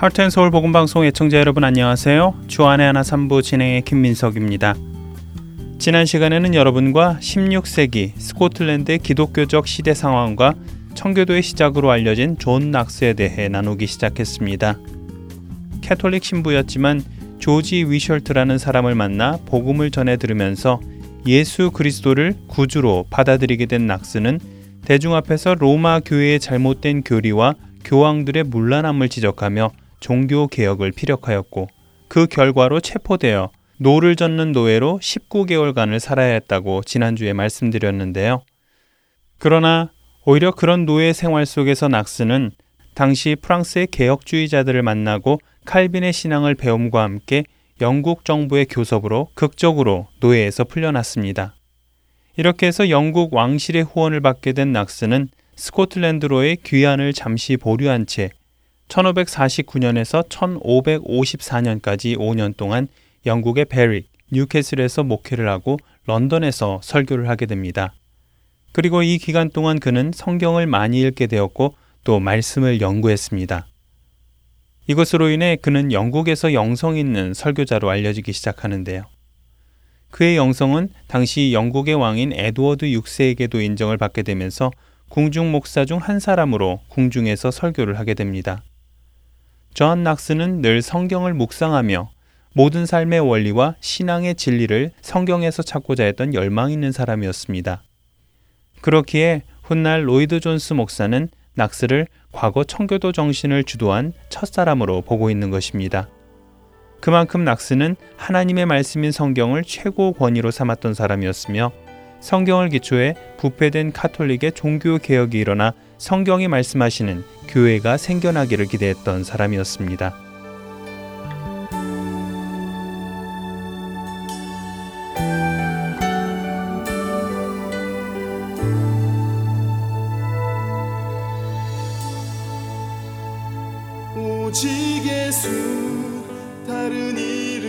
하트앤서울 복음방송 애청자 여러분 안녕하세요. 주안의 하나 3부 진행의 김민석입니다. 지난 시간에는 여러분과 16세기 스코틀랜드의 기독교적 시대 상황과 청교도의 시작으로 알려진 존 낙스에 대해 나누기 시작했습니다. 캐톨릭 신부였지만 조지 위셜트라는 사람을 만나 복음을 전해 들으면서 예수 그리스도를 구주로 받아들이게 된 낙스는 대중 앞에서 로마 교회의 잘못된 교리와 교황들의 문란함을 지적하며 종교 개혁을 피력하였고 그 결과로 체포되어 노를 젓는 노예로 19개월간을 살아야 했다고 지난주에 말씀드렸는데요. 그러나 오히려 그런 노예 생활 속에서 낙스는 당시 프랑스의 개혁주의자들을 만나고 칼빈의 신앙을 배움과 함께 영국 정부의 교섭으로 극적으로 노예에서 풀려났습니다. 이렇게 해서 영국 왕실의 후원을 받게 된 낙스는 스코틀랜드로의 귀환을 잠시 보류한 채 1549년에서 1554년까지 5년 동안 영국의 베릭, 뉴캐슬에서 목회를 하고 런던에서 설교를 하게 됩니다. 그리고 이 기간 동안 그는 성경을 많이 읽게 되었고 또 말씀을 연구했습니다. 이것으로 인해 그는 영국에서 영성 있는 설교자로 알려지기 시작하는데요. 그의 영성은 당시 영국의 왕인 에드워드 6세에게도 인정을 받게 되면서 궁중 목사 중 한 사람으로 궁중에서 설교를 하게 됩니다. 저한 낙스는 늘 성경을 묵상하며 모든 삶의 원리와 신앙의 진리를 성경에서 찾고자 했던 열망 있는 사람이었습니다. 그렇기에 훗날 로이드 존스 목사는 낙스를 과거 청교도 정신을 주도한 첫사람으로 보고 있는 것입니다. 그만큼 낙스는 하나님의 말씀인 성경을 최고 권위로 삼았던 사람이었으며 성경을 기초해 부패된 카톨릭의 종교 개혁이 일어나 성경이 말씀하시는 교회가 생겨나기를 기대했던 사람이었습니다. 오직 예수 다른 이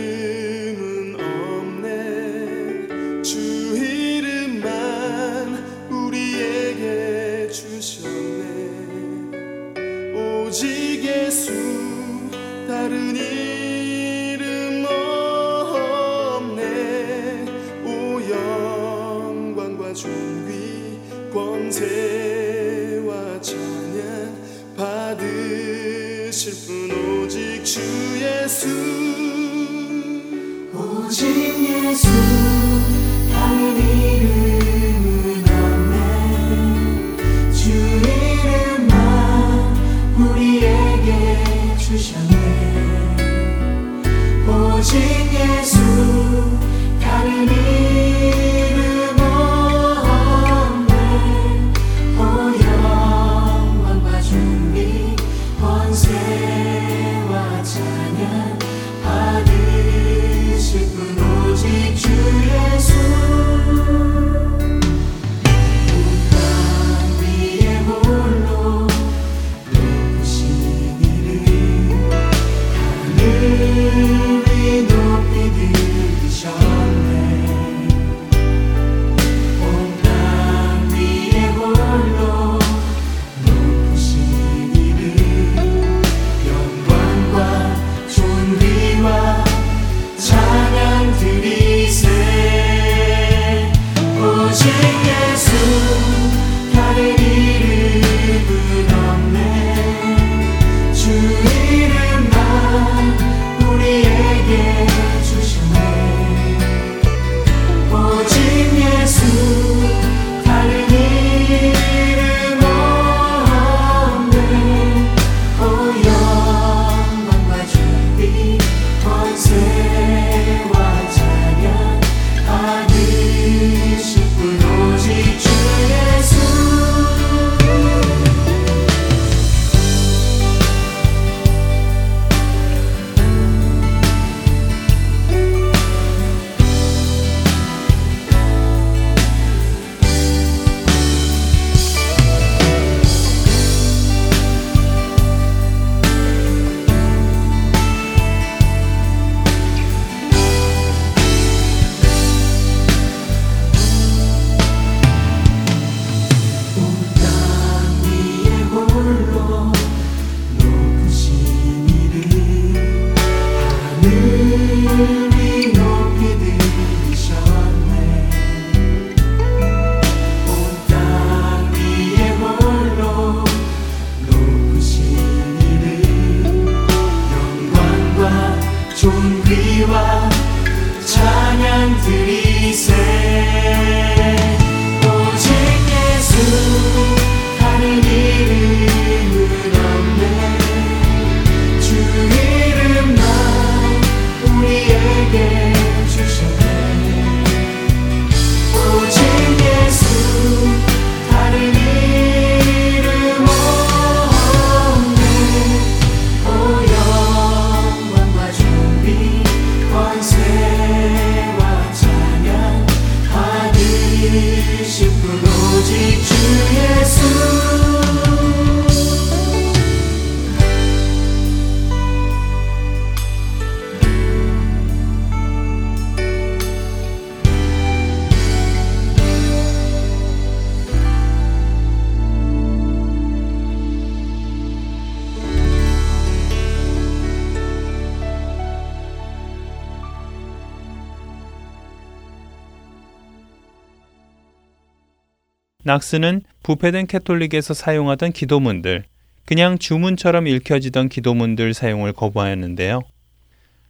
낙스는 부패된 캐톨릭에서 사용하던 기도문들, 그냥 주문처럼 읽혀지던 기도문들 사용을 거부하였는데요.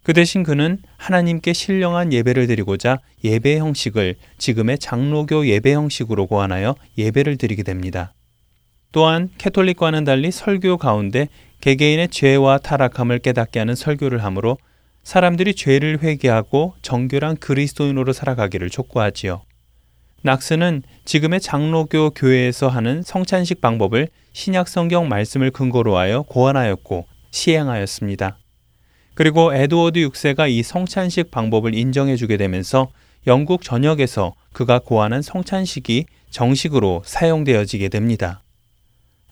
그 대신 그는 하나님께 신령한 예배를 드리고자 예배 형식을 지금의 장로교 예배 형식으로 고안하여 예배를 드리게 됩니다. 또한 캐톨릭과는 달리 설교 가운데 개개인의 죄와 타락함을 깨닫게 하는 설교를 하므로 사람들이 죄를 회개하고 정결한 그리스도인으로 살아가기를 촉구하지요. 낙스는 지금의 장로교 교회에서 하는 성찬식 방법을 신약 성경 말씀을 근거로 하여 고안하였고 시행하였습니다. 그리고 에드워드 6세가 이 성찬식 방법을 인정해 주게 되면서 영국 전역에서 그가 고안한 성찬식이 정식으로 사용되어지게 됩니다.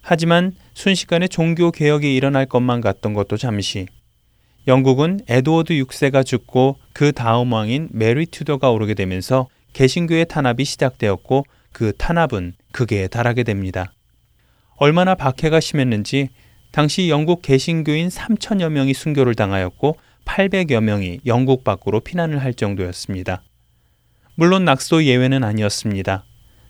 하지만 순식간에 종교 개혁이 일어날 것만 같던 것도 잠시 영국은 에드워드 6세가 죽고 그 다음 왕인 메리 튜더가 오르게 되면서 개신교의 탄압이 시작되었고 그 탄압은 극에 달하게 됩니다. 얼마나 박해가 심했는지 당시 영국 개신교인 3천여 명이 순교를 당하였고 800여 명이 영국 밖으로 피난을 할 정도였습니다. 물론 낙스도 예외는 아니었습니다.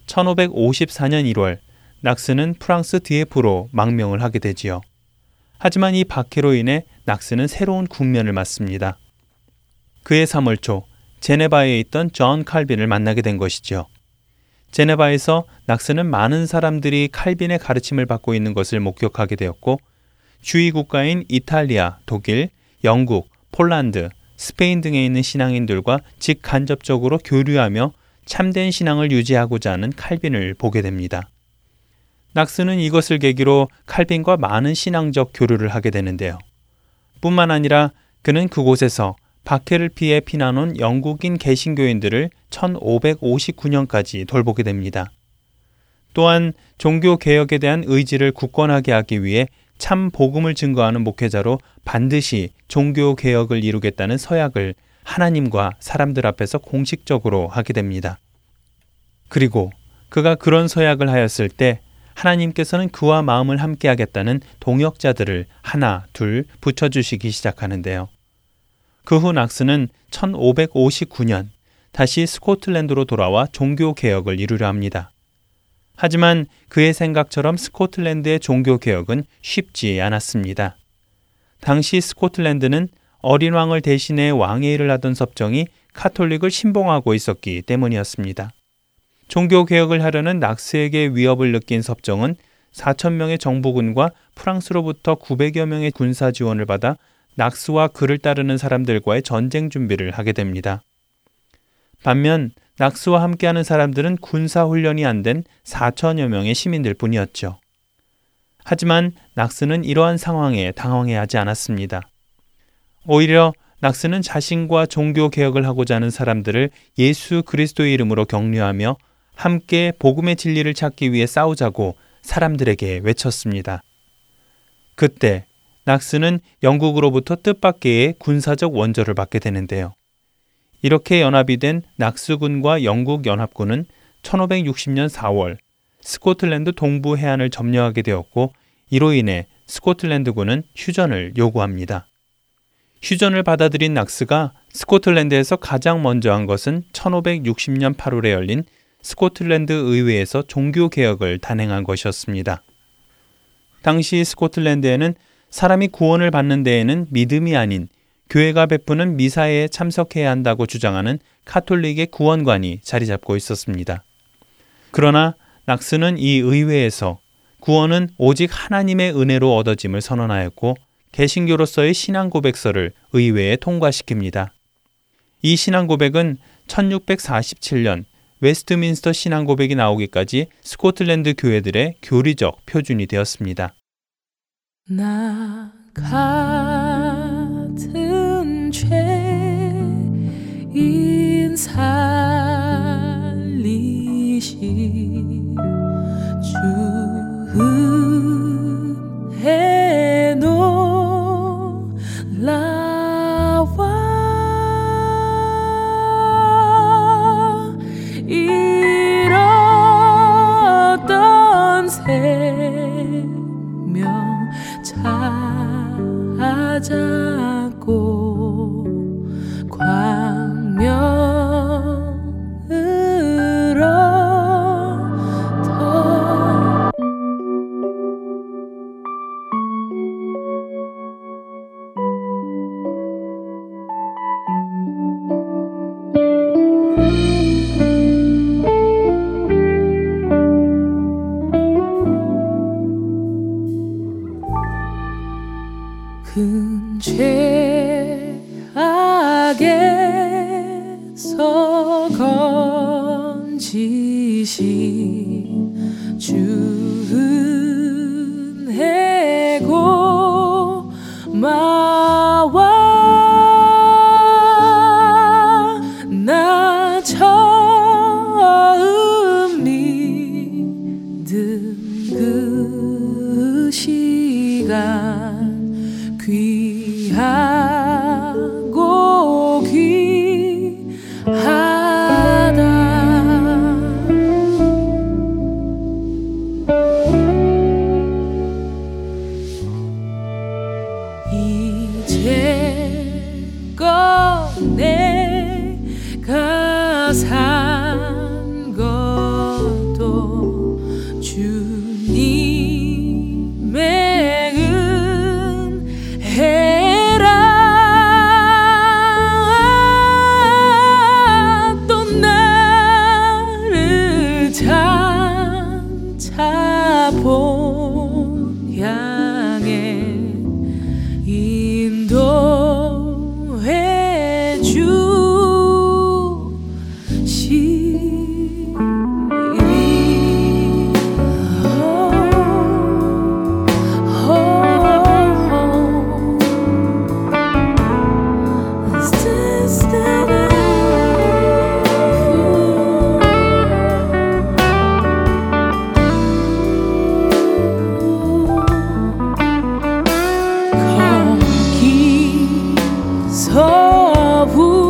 1554년 1월 낙스는 프랑스 디에프로 망명을 하게 되지요. 하지만 이 박해로 인해 낙스는 새로운 국면을 맞습니다. 그해 3월 초 제네바에 있던 존 칼빈을 만나게 된 것이죠. 제네바에서 낙스는 많은 사람들이 칼빈의 가르침을 받고 있는 것을 목격하게 되었고 주위 국가인 이탈리아, 독일, 영국, 폴란드, 스페인 등에 있는 신앙인들과 직간접적으로 교류하며 참된 신앙을 유지하고자 하는 칼빈을 보게 됩니다. 낙스는 이것을 계기로 칼빈과 많은 신앙적 교류를 하게 되는데요. 뿐만 아니라 그는 그곳에서 박해를 피해 피난 온 영국인 개신교인들을 1559년까지 돌보게 됩니다. 또한 종교 개혁에 대한 의지를 굳건하게 하기 위해 참 복음을 증거하는 목회자로 반드시 종교 개혁을 이루겠다는 서약을 하나님과 사람들 앞에서 공식적으로 하게 됩니다. 그리고 그가 그런 서약을 하였을 때 하나님께서는 그와 마음을 함께 하겠다는 동역자들을 하나, 둘 붙여주시기 시작하는데요. 그 후 낙스는 1559년 다시 스코틀랜드로 돌아와 종교 개혁을 이루려 합니다. 하지만 그의 생각처럼 스코틀랜드의 종교 개혁은 쉽지 않았습니다. 당시 스코틀랜드는 어린 왕을 대신해 일을 하던 섭정이 카톨릭을 신봉하고 있었기 때문이었습니다. 종교 개혁을 하려는 낙스에게 위협을 느낀 섭정은 4천 명의 정부군과 프랑스로부터 900여 명의 군사 지원을 받아 낙스와 그를 따르는 사람들과의 전쟁 준비를 하게 됩니다. 반면 낙스와 함께하는 사람들은 군사 훈련이 안 된 4천여 명의 시민들 뿐이었죠. 하지만 낙스는 이러한 상황에 당황해하지 않았습니다. 오히려 낙스는 자신과 종교 개혁을 하고자 하는 사람들을 예수 그리스도의 이름으로 격려하며 함께 복음의 진리를 찾기 위해 싸우자고 사람들에게 외쳤습니다. 그때 낙스는 영국으로부터 뜻밖의 군사적 원조를 받게 되는데요. 이렇게 연합이 된 낙스군과 영국 연합군은 1560년 4월 스코틀랜드 동부 해안을 점령하게 되었고 이로 인해 스코틀랜드군은 휴전을 요구합니다. 휴전을 받아들인 낙스가 스코틀랜드에서 가장 먼저 한 것은 1560년 8월에 열린 스코틀랜드 의회에서 종교 개혁을 단행한 것이었습니다. 당시 스코틀랜드에는 사람이 구원을 받는 데에는 믿음이 아닌 교회가 베푸는 미사에 참석해야 한다고 주장하는 카톨릭의 구원관이 자리 잡고 있었습니다. 그러나 낙스는 이 의회에서 구원은 오직 하나님의 은혜로 얻어짐을 선언하였고 개신교로서의 신앙 고백서를 의회에 통과시킵니다. 이 신앙 고백은 1647년 웨스트민스터 신앙 고백이 나오기까지 스코틀랜드 교회들의 교리적 표준이 되었습니다. 나 같은 죄인 살리시 주 은혜 놀라와 잃었던 생 찾았고. 광 거기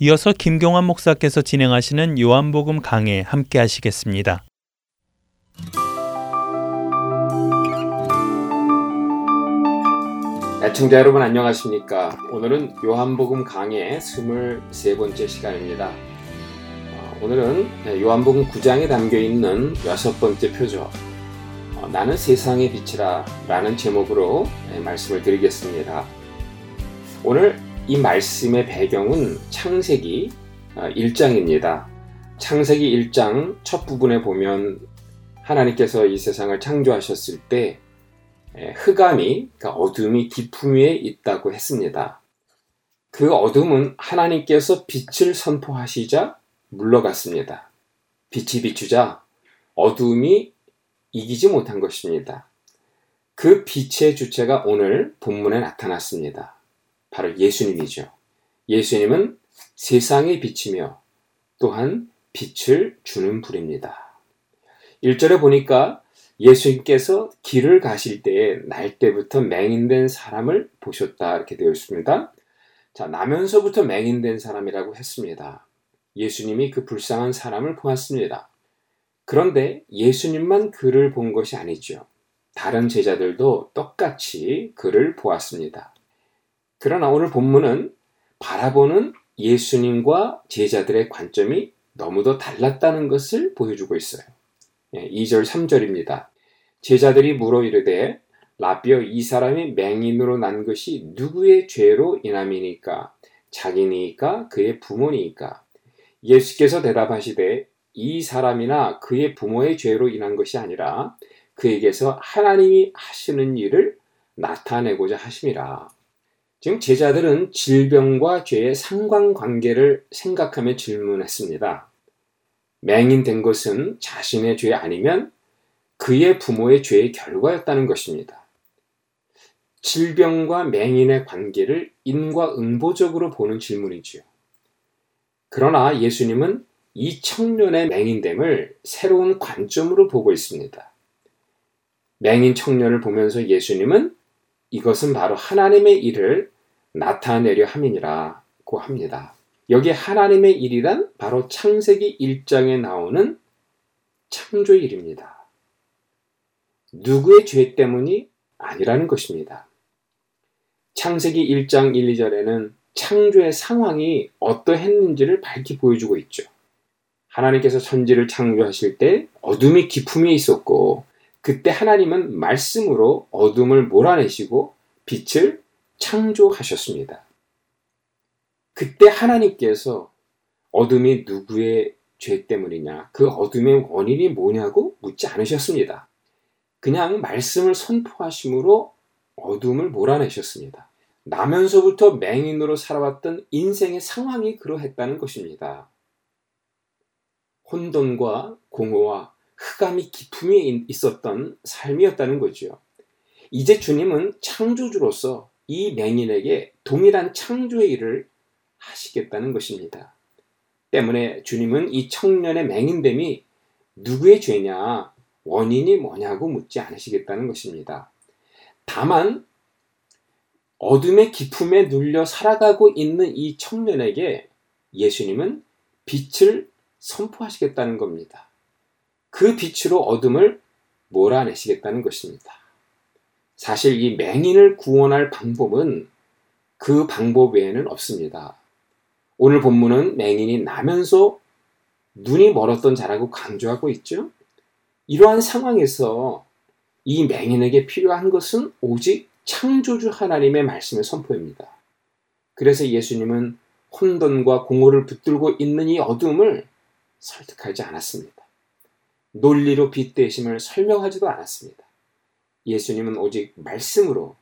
이어서 김경환 목사께서 진행하시는 요한복음 강해 함께 하시겠습니다. 애청자 여러분 안녕하십니까? 오늘은 요한복음 강의 23번째 시간입니다. 어, 오늘은 요한복음 9장에 담겨 있는 여섯 번째 표죠. 어, 나는 세상의 빛이라 라는 제목으로 네, 말씀을 드리겠습니다. 오늘 이 말씀의 배경은 창세기 어, 1장입니다. 창세기 1장 첫 부분에 보면 하나님께서 이 세상을 창조하셨을 때 에, 흑암이 그러니까 어둠이 깊음 위에 있다고 했습니다. 그 어둠은 하나님께서 빛을 선포하시자 물러갔습니다. 빛이 비추자 어둠이 이기지 못한 것입니다. 그 빛의 주체가 오늘 본문에 나타났습니다. 바로 예수님이죠. 예수님은 세상의 빛이며 또한 빛을 주는 불입니다. 1절에 보니까 예수님께서 길을 가실 때에 날 때부터 맹인된 사람을 보셨다 이렇게 되어 있습니다. 자, 나면서부터 맹인된 사람이라고 했습니다. 예수님이 그 불쌍한 사람을 보았습니다. 그런데 예수님만 그를 본 것이 아니죠. 다른 제자들도 똑같이 그를 보았습니다. 그러나 오늘 본문은 바라보는 예수님과 제자들의 관점이 너무도 달랐다는 것을 보여주고 있어요. 2절, 예, 3절입니다. 제자들이 물어 이르되 라비어 이 사람이 맹인으로 난 것이 누구의 죄로 인함이니까 자기니까 그의 부모니까 예수께서 대답하시되 이 사람이나 그의 부모의 죄로 인한 것이 아니라 그에게서 하나님이 하시는 일을 나타내고자 하심이라. 지금 제자들은 질병과 죄의 상관관계를 생각하며 질문했습니다. 맹인된 것은 자신의 죄 아니면 그의 부모의 죄의 결과였다는 것입니다. 질병과 맹인의 관계를 인과응보적으로 보는 질문이지요. 그러나 예수님은 이 청년의 맹인됨을 새로운 관점으로 보고 있습니다. 맹인 청년을 보면서 예수님은 이것은 바로 하나님의 일을 나타내려 함이니라고 합니다. 여기 하나님의 일이란 바로 창세기 1장에 나오는 창조의 일입니다. 누구의 죄 때문이 아니라는 것입니다. 창세기 1장 1, 2절에는 창조의 상황이 어떠했는지를 밝히 보여주고 있죠. 하나님께서 천지를 창조하실 때 어둠이 깊음에 있었고 그때 하나님은 말씀으로 어둠을 몰아내시고 빛을 창조하셨습니다. 그때 하나님께서 어둠이 누구의 죄 때문이냐, 그 어둠의 원인이 뭐냐고 묻지 않으셨습니다. 그냥 말씀을 선포하심으로 어둠을 몰아내셨습니다. 나면서부터 맹인으로 살아왔던 인생의 상황이 그러했다는 것입니다. 혼돈과 공허와 흑암이 깊음이 있었던 삶이었다는 거죠. 이제 주님은 창조주로서 이 맹인에게 동일한 창조의 일을 하시겠다는 것입니다. 때문에 주님은 이 청년의 맹인됨이 누구의 죄냐, 원인이 뭐냐고 묻지 않으시겠다는 것입니다. 다만 어둠의 깊음에 눌려 살아가고 있는 이 청년에게 예수님은 빛을 선포하시겠다는 겁니다. 그 빛으로 어둠을 몰아내시겠다는 것입니다. 사실 이 맹인을 구원할 방법은 그 방법 외에는 없습니다. 오늘 본문은 맹인이 나면서 눈이 멀었던 자라고 강조하고 있죠. 이러한 상황에서 이 맹인에게 필요한 것은 오직 창조주 하나님의 말씀의 선포입니다. 그래서 예수님은 혼돈과 공허를 붙들고 있는 이 어둠을 설득하지 않았습니다. 논리로 빗대심을 설명하지도 않았습니다. 예수님은 오직 말씀으로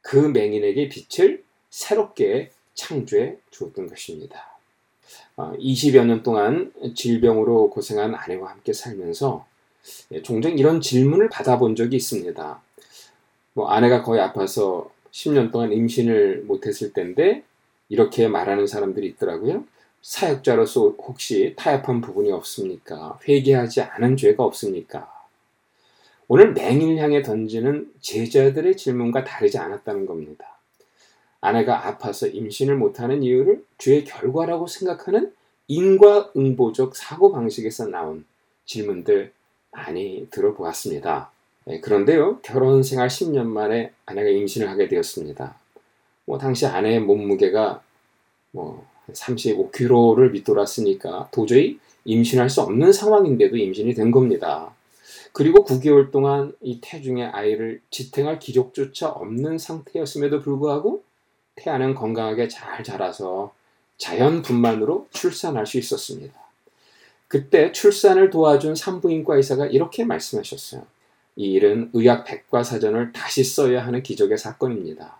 그 맹인에게 빛을 새롭게 창조해 주었던 것입니다. 20여 어, 년 동안 질병으로 고생한 아내와 함께 살면서 예, 종종 이런 질문을 받아본 적이 있습니다. 뭐 아내가 거의 아파서 10년 동안 임신을 못했을 때인데 이렇게 말하는 사람들이 있더라고요. 사역자로서 혹시 타협한 부분이 없습니까? 회개하지 않은 죄가 없습니까? 오늘 맹인을 향해 던지는 제자들의 질문과 다르지 않았다는 겁니다. 아내가 아파서 임신을 못하는 이유를 죄의 결과라고 생각하는 인과응보적 사고방식에서 나온 질문들 많이 들어보았습니다. 네, 그런데요, 결혼 생활 10년 만에 아내가 임신을 하게 되었습니다. 뭐, 당시 아내의 몸무게가 뭐, 35kg를 밑돌았으니까 도저히 임신할 수 없는 상황인데도 임신이 된 겁니다. 그리고 9개월 동안 이 태중의 아이를 지탱할 기력조차 없는 상태였음에도 불구하고 태아는 건강하게 잘 자라서 자연 분만으로 출산할 수 있었습니다. 그때 출산을 도와준 산부인과 의사가 이렇게 말씀하셨어요. 이 일은 의학 백과사전을 다시 써야 하는 기적의 사건입니다.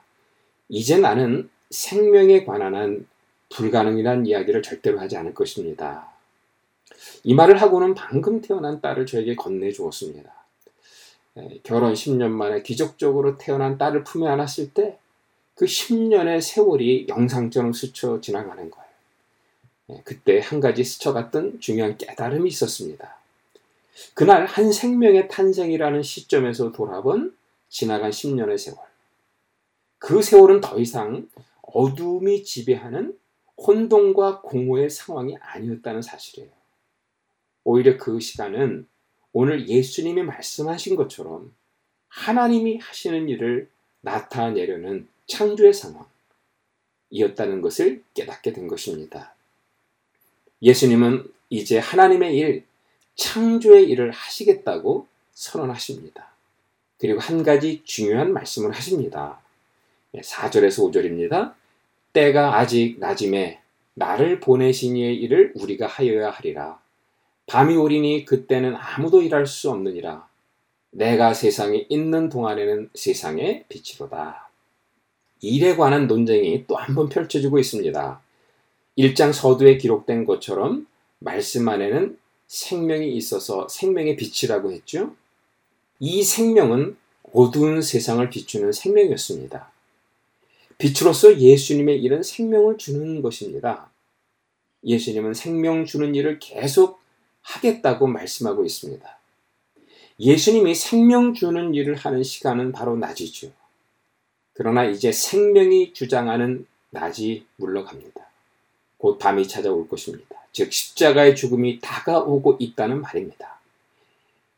이제 나는 생명에 관한 한 불가능이란 이야기를 절대로 하지 않을 것입니다. 이 말을 하고는 방금 태어난 딸을 저에게 건네주었습니다. 결혼 10년 만에 기적적으로 태어난 딸을 품에 안았을 때 그 10년의 세월이 영상처럼 스쳐 지나가는 거예요. 그때 한 가지 스쳐갔던 중요한 깨달음이 있었습니다. 그날 한 생명의 탄생이라는 시점에서 돌아본 지나간 10년의 세월. 그 세월은 더 이상 어둠이 지배하는 혼돈과 공허의 상황이 아니었다는 사실이에요. 오히려 그 시간은 오늘 예수님이 말씀하신 것처럼 하나님이 하시는 일을 나타내려는 창조의 상황이었다는 것을 깨닫게 된 것입니다. 예수님은 이제 하나님의 일, 창조의 일을 하시겠다고 선언하십니다. 그리고 한 가지 중요한 말씀을 하십니다. 4절에서 5절입니다. 때가 아직 낮임에 나를 보내신 이의 일을 우리가 하여야 하리라. 밤이 오리니 그때는 아무도 일할 수 없느니라. 내가 세상에 있는 동안에는 세상의 빛이로다. 일에 관한 논쟁이 또 한 번 펼쳐지고 있습니다. 1장 서두에 기록된 것처럼 말씀 안에는 생명이 있어서 생명의 빛이라고 했죠. 이 생명은 어두운 세상을 비추는 생명이었습니다. 빛으로서 예수님의 일은 생명을 주는 것입니다. 예수님은 생명 주는 일을 계속 하겠다고 말씀하고 있습니다. 예수님이 생명 주는 일을 하는 시간은 바로 낮이죠. 그러나 이제 생명이 주장하는 낮이 물러갑니다. 곧 밤이 찾아올 것입니다. 즉, 십자가의 죽음이 다가오고 있다는 말입니다.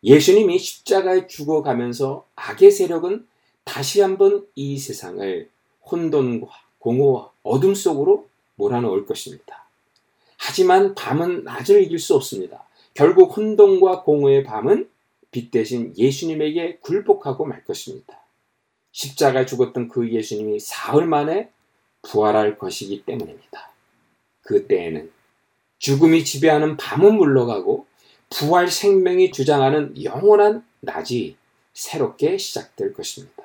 예수님이 십자가에 죽어가면서 악의 세력은 다시 한번 이 세상을 혼돈과 공허와 어둠 속으로 몰아넣을 것입니다. 하지만 밤은 낮을 이길 수 없습니다. 결국 혼돈과 공허의 밤은 빛 대신 예수님에게 굴복하고 말 것입니다. 십자가에 죽었던 그 예수님이 사흘 만에 부활할 것이기 때문입니다. 그때에는 죽음이 지배하는 밤은 물러가고 부활 생명이 주장하는 영원한 낮이 새롭게 시작될 것입니다.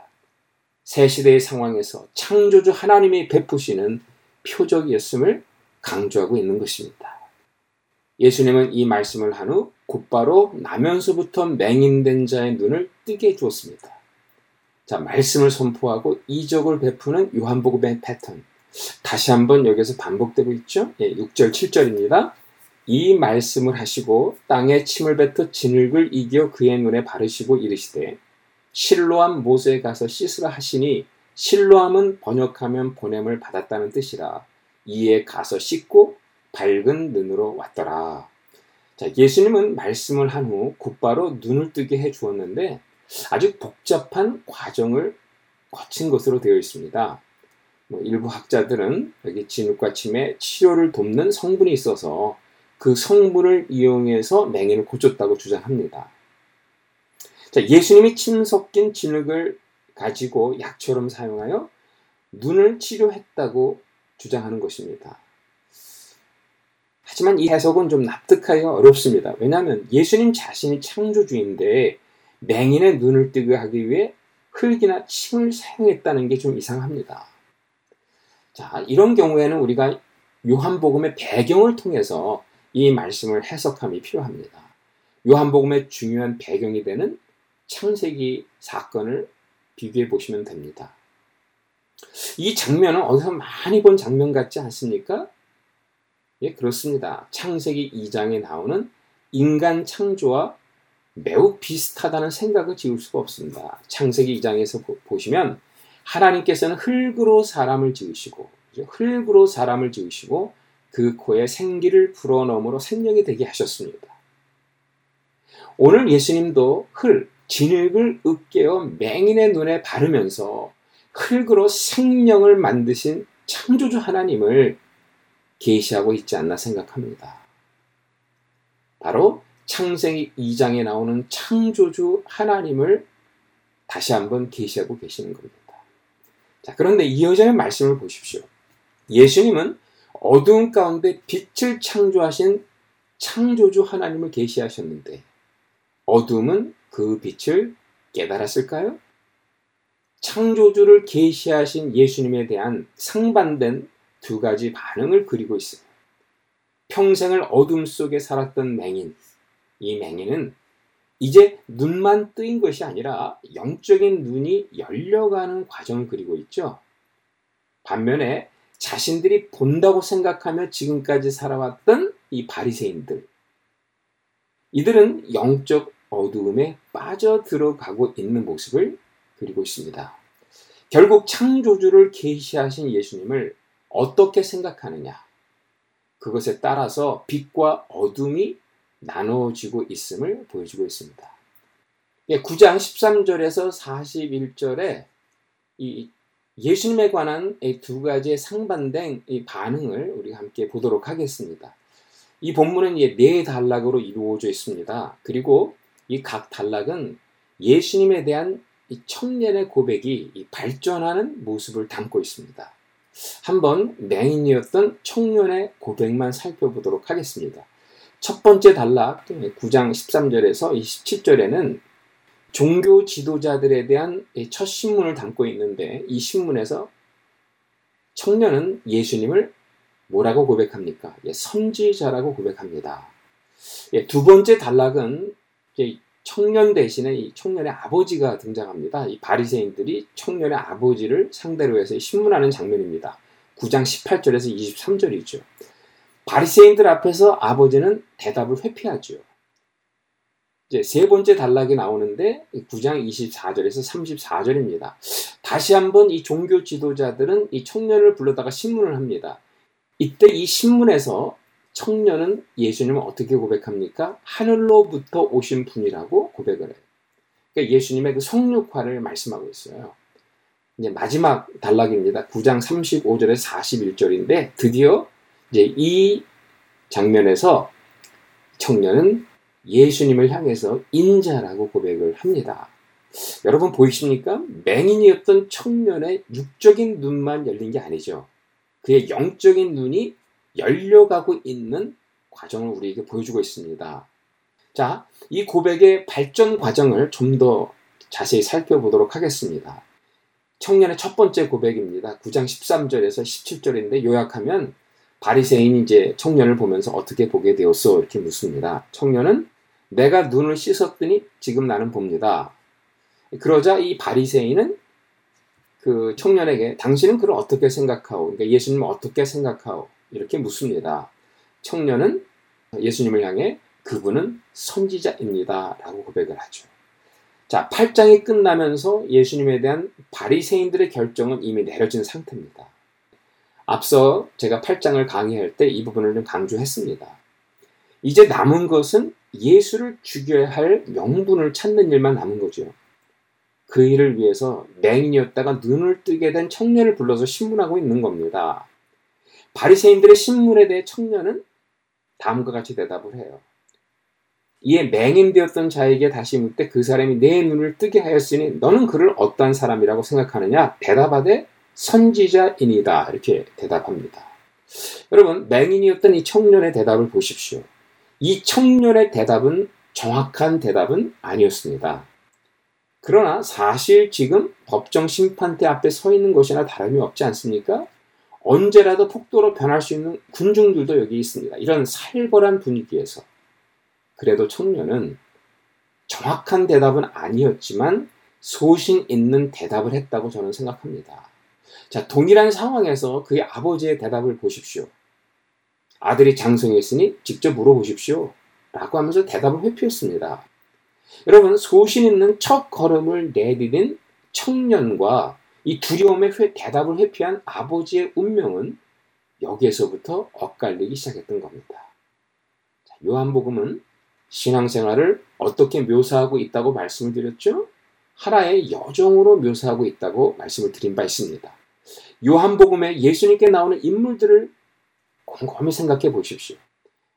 새 시대의 상황에서 창조주 하나님이 베푸시는 표적이었음을 강조하고 있는 것입니다. 예수님은 이 말씀을 한 후 곧바로 나면서부터 맹인된 자의 눈을 뜨게 해주었습니다. 자, 말씀을 선포하고 이적을 베푸는 요한복음의 패턴. 다시 한번 여기서 반복되고 있죠? 예, 6절, 7절입니다. 이 말씀을 하시고 땅에 침을 뱉어 진흙을 이겨 그의 눈에 바르시고 이르시되 실로암 모세에 가서 씻으라 하시니 실로암은 번역하면 보냄을 받았다는 뜻이라 이에 가서 씻고 밝은 눈으로 왔더라. 자, 예수님은 말씀을 한 후 곧바로 눈을 뜨게 해 주었는데 아주 복잡한 과정을 거친 것으로 되어 있습니다. 뭐 일부 학자들은 여기 진흙과 침에 치료를 돕는 성분이 있어서 그 성분을 이용해서 맹인을 고쳤다고 주장합니다. 자, 예수님이 침 섞인 진흙을 가지고 약처럼 사용하여 눈을 치료했다고 주장하는 것입니다. 하지만 이 해석은 좀 납득하기가 어렵습니다. 왜냐하면 예수님 자신이 창조주인데 맹인의 눈을 뜨게 하기 위해 흙이나 침을 사용했다는 게 좀 이상합니다. 자, 이런 경우에는 우리가 요한복음의 배경을 통해서 이 말씀을 해석함이 필요합니다. 요한복음의 중요한 배경이 되는 창세기 사건을 비교해 보시면 됩니다. 이 장면은 어디서 많이 본 장면 같지 않습니까? 예, 그렇습니다. 창세기 2장에 나오는 인간 창조와 매우 비슷하다는 생각을 지울 수가 없습니다. 창세기 2장에서 보, 시면 하나님께서는 흙으로 사람을 지으시고 흙으로 사람을 지으시고 그 코에 생기를 불어넣음으로 생명이 되게 하셨습니다. 오늘 예수님도 흙, 진흙을 으깨어 맹인의 눈에 바르면서 흙으로 생명을 만드신 창조주 하나님을 계시하고 있지 않나 생각합니다. 바로 창세기 2장에 나오는 창조주 하나님을 다시 한번 계시하고 계시는 겁니다. 자, 그런데 이어지는 말씀을 보십시오. 예수님은 어두운 가운데 빛을 창조하신 창조주 하나님을 계시하셨는데 어둠은 그 빛을 깨달았을까요? 창조주를 계시하신 예수님에 대한 상반된 두 가지 반응을 그리고 있어요. 평생을 어둠 속에 살았던 맹인, 이 맹인은 이제 눈만 뜨인 것이 아니라 영적인 눈이 열려가는 과정을 그리고 있죠. 반면에 자신들이 본다고 생각하며 지금까지 살아왔던 이 바리새인들, 이들은 영적 어두움에 빠져 들어가고 있는 모습을 그리고 있습니다. 결국 창조주를 계시하신 예수님을 어떻게 생각하느냐? 그것에 따라서 빛과 어둠이 나누어지고 있음을 보여주고 있습니다. 9장 13절에서 41절에 이 예수님에 관한 두 가지의 상반된 이 반응을 우리 함께 보도록 하겠습니다. 이 본문은 네 단락으로 이루어져 있습니다. 그리고 이 각 단락은 예수님에 대한 이 청년의 고백이 발전하는 모습을 담고 있습니다. 한번 맹인이었던 청년의 고백만 살펴보도록 하겠습니다. 첫 번째 단락 9장 13절에서 27절에는 종교 지도자들에 대한 첫 신문을 담고 있는데 이 신문에서 청년은 예수님을 뭐라고 고백합니까? 예, 선지자라고 고백합니다. 예, 두 번째 단락은 청년 대신에 이 청년의 아버지가 등장합니다. 이 바리새인들이 청년의 아버지를 상대로 해서 신문하는 장면입니다. 9장 18절에서 23절이죠. 바리새인들 앞에서 아버지는 대답을 회피하죠. 이제 세 번째 단락이 나오는데 9장 24절에서 34절입니다. 다시 한번 이 종교 지도자들은 이 청년을 불러다가 신문을 합니다. 이때 이 신문에서 청년은 예수님을 어떻게 고백합니까? 하늘로부터 오신 분이라고 고백을 해요. 그러니까 예수님의 그 성육화를 말씀하고 있어요. 이제 마지막 단락입니다. 9장 35절에서 41절인데 드디어 이제 이 장면에서 청년은 예수님을 향해서 인자라고 고백을 합니다. 여러분 보이십니까? 맹인이었던 청년의 육적인 눈만 열린 게 아니죠. 그의 영적인 눈이 열려가고 있는 과정을 우리에게 보여주고 있습니다. 자, 이 고백의 발전 과정을 좀 더 자세히 살펴보도록 하겠습니다. 청년의 첫 번째 고백입니다. 9장 13절에서 17절인데 요약하면 바리새인이 이제 청년을 보면서 어떻게 보게 되었어 이렇게 묻습니다. 청년은 내가 눈을 씻었더니 지금 나는 봅니다. 그러자 이 바리새인은 그 청년에게 당신은 그를 어떻게 생각하오? 그러니까 예수님을 어떻게 생각하오? 이렇게 묻습니다. 청년은 예수님을 향해 그분은 선지자입니다. 라고 고백을 하죠. 자, 8장이 끝나면서 예수님에 대한 바리새인들의 결정은 이미 내려진 상태입니다. 앞서 제가 8장을 강의할 때 이 부분을 좀 강조했습니다. 이제 남은 것은 예수를 죽여야 할 명분을 찾는 일만 남은 거죠. 그 일을 위해서 맹인이었다가 눈을 뜨게 된 청년을 불러서 신문하고 있는 겁니다. 바리새인들의 신문에 대해 청년은 다음과 같이 대답을 해요. 이에 맹인되었던 자에게 다시 묻되 그 사람이 내 눈을 뜨게 하였으니 너는 그를 어떠한 사람이라고 생각하느냐? 대답하되 선지자이니다. 이렇게 대답합니다. 여러분, 맹인이었던 이 청년의 대답을 보십시오. 이 청년의 대답은 정확한 대답은 아니었습니다. 그러나 사실 지금 법정 심판대 앞에 서 있는 것이나 다름이 없지 않습니까? 언제라도 폭도로 변할 수 있는 군중들도 여기 있습니다. 이런 살벌한 분위기에서. 그래도 청년은 정확한 대답은 아니었지만 소신 있는 대답을 했다고 저는 생각합니다. 자, 동일한 상황에서 그의 아버지의 대답을 보십시오. 아들이 장성했으니 직접 물어보십시오. 라고 하면서 대답을 회피했습니다. 여러분, 소신 있는 첫 걸음을 내디딘 청년과 이 두려움의 회, 대답을 회피한 아버지의 운명은 여기에서부터 엇갈리기 시작했던 겁니다. 자, 요한복음은 신앙생활을 어떻게 묘사하고 있다고 말씀을 드렸죠? 하나의 여정으로 묘사하고 있다고 말씀을 드린 바 있습니다. 요한복음에 예수님께 나오는 인물들을 곰곰이 생각해 보십시오.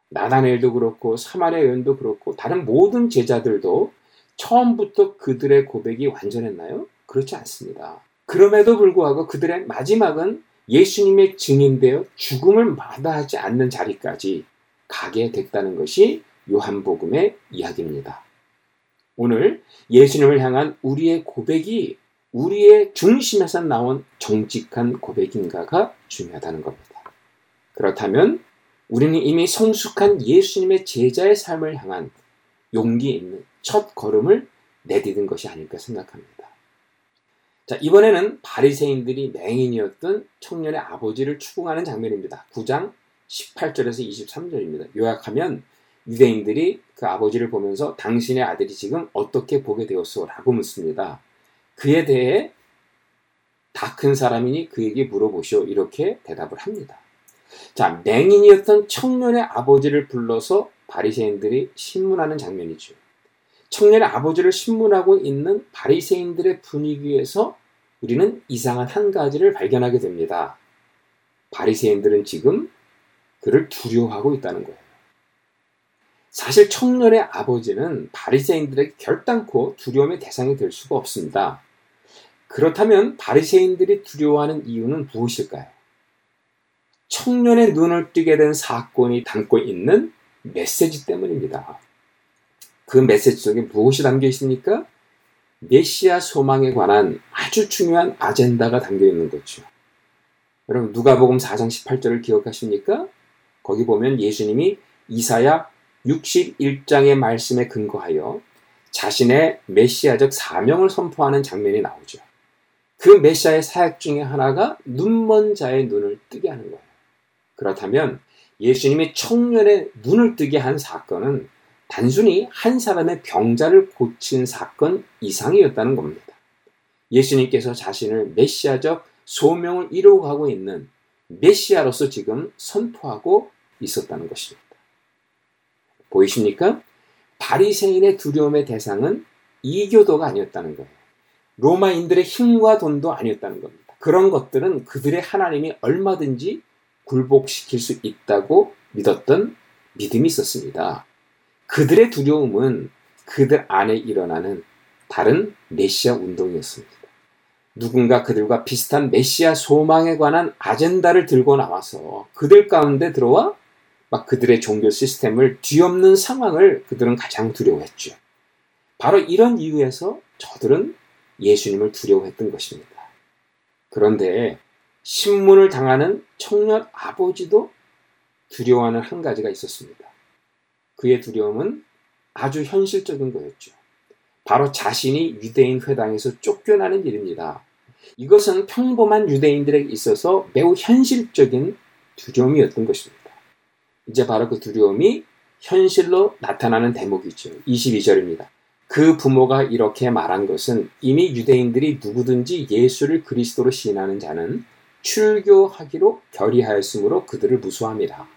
나다넬도 그렇고 사마리아 여인도 그렇고 다른 모든 제자들도 처음부터 그들의 고백이 완전했나요? 그렇지 않습니다. 그럼에도 불구하고 그들의 마지막은 예수님의 증인되어 죽음을 마다하지 않는 자리까지 가게 됐다는 것이 요한복음의 이야기입니다. 오늘 예수님을 향한 우리의 고백이 우리의 중심에서 나온 정직한 고백인가가 중요하다는 겁니다. 그렇다면 우리는 이미 성숙한 예수님의 제자의 삶을 향한 용기 있는 첫 걸음을 내디딘 것이 아닐까 생각합니다. 자, 이번에는 바리새인들이 맹인이었던 청년의 아버지를 추궁하는 장면입니다. 9장 18절에서 23절입니다. 요약하면 유대인들이 그 아버지를 보면서 당신의 아들이 지금 어떻게 보게 되었소? 라고 묻습니다. 그에 대해 다 큰 사람이니 그에게 물어보시오. 이렇게 대답을 합니다. 자, 맹인이었던 청년의 아버지를 불러서 바리새인들이 신문하는 장면이죠. 청년의 아버지를 신문하고 있는 바리새인들의 분위기에서 우리는 이상한 한 가지를 발견하게 됩니다. 바리새인들은 지금 그를 두려워하고 있다는 거예요. 사실 청년의 아버지는 바리새인들에게 결단코 두려움의 대상이 될 수가 없습니다. 그렇다면 바리새인들이 두려워하는 이유는 무엇일까요? 청년의 눈을 뜨게 된 사건이 담고 있는 메시지 때문입니다. 그 메시지 속에 무엇이 담겨 있습니까? 메시아 소망에 관한 아주 중요한 아젠다가 담겨 있는 거죠. 여러분 누가복음 4장 18절을 기억하십니까? 거기 보면 예수님이 이사야 61장의 말씀에 근거하여 자신의 메시아적 사명을 선포하는 장면이 나오죠. 그 메시아의 사역 중에 하나가 눈먼 자의 눈을 뜨게 하는 거예요. 그렇다면 예수님이 청년의 눈을 뜨게 한 사건은 단순히 한 사람의 병자를 고친 사건 이상이었다는 겁니다. 예수님께서 자신을 메시아적 소명을 이루어 가고 있는 메시아로서 지금 선포하고 있었다는 것입니다. 보이십니까? 바리새인의 두려움의 대상은 이교도가 아니었다는 거예요. 로마인들의 힘과 돈도 아니었다는 겁니다. 그런 것들은 그들의 하나님이 얼마든지 굴복시킬 수 있다고 믿었던 믿음이 있었습니다. 그들의 두려움은 그들 안에 일어나는 다른 메시아 운동이었습니다. 누군가 그들과 비슷한 메시아 소망에 관한 아젠다를 들고 나와서 그들 가운데 들어와 막 그들의 종교 시스템을 뒤엎는 상황을 그들은 가장 두려워했죠. 바로 이런 이유에서 저들은 예수님을 두려워했던 것입니다. 그런데 신문을 당하는 청년 아버지도 두려워하는 한 가지가 있었습니다. 그의 두려움은 아주 현실적인 거였죠. 바로 자신이 유대인 회당에서 쫓겨나는 일입니다. 이것은 평범한 유대인들에게 있어서 매우 현실적인 두려움이었던 것입니다. 이제 바로 그 두려움이 현실로 나타나는 대목이죠. 22절입니다. 그 부모가 이렇게 말한 것은 이미 유대인들이 누구든지 예수를 그리스도로 시인하는 자는 출교하기로 결의하였으므로 그들을 무수함이라.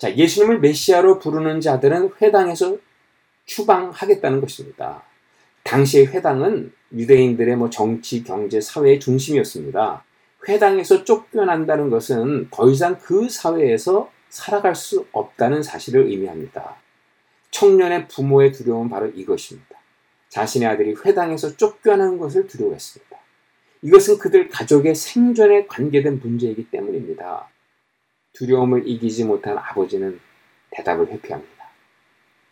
자, 예수님을 메시아로 부르는 자들은 회당에서 추방하겠다는 것입니다. 당시의 회당은 유대인들의 뭐 정치, 경제, 사회의 중심이었습니다. 회당에서 쫓겨난다는 것은 더 이상 그 사회에서 살아갈 수 없다는 사실을 의미합니다. 청년의 부모의 두려움은 바로 이것입니다. 자신의 아들이 회당에서 쫓겨나는 것을 두려워했습니다. 이것은 그들 가족의 생존에 관계된 문제이기 때문입니다. 두려움을 이기지 못한 아버지는 대답을 회피합니다.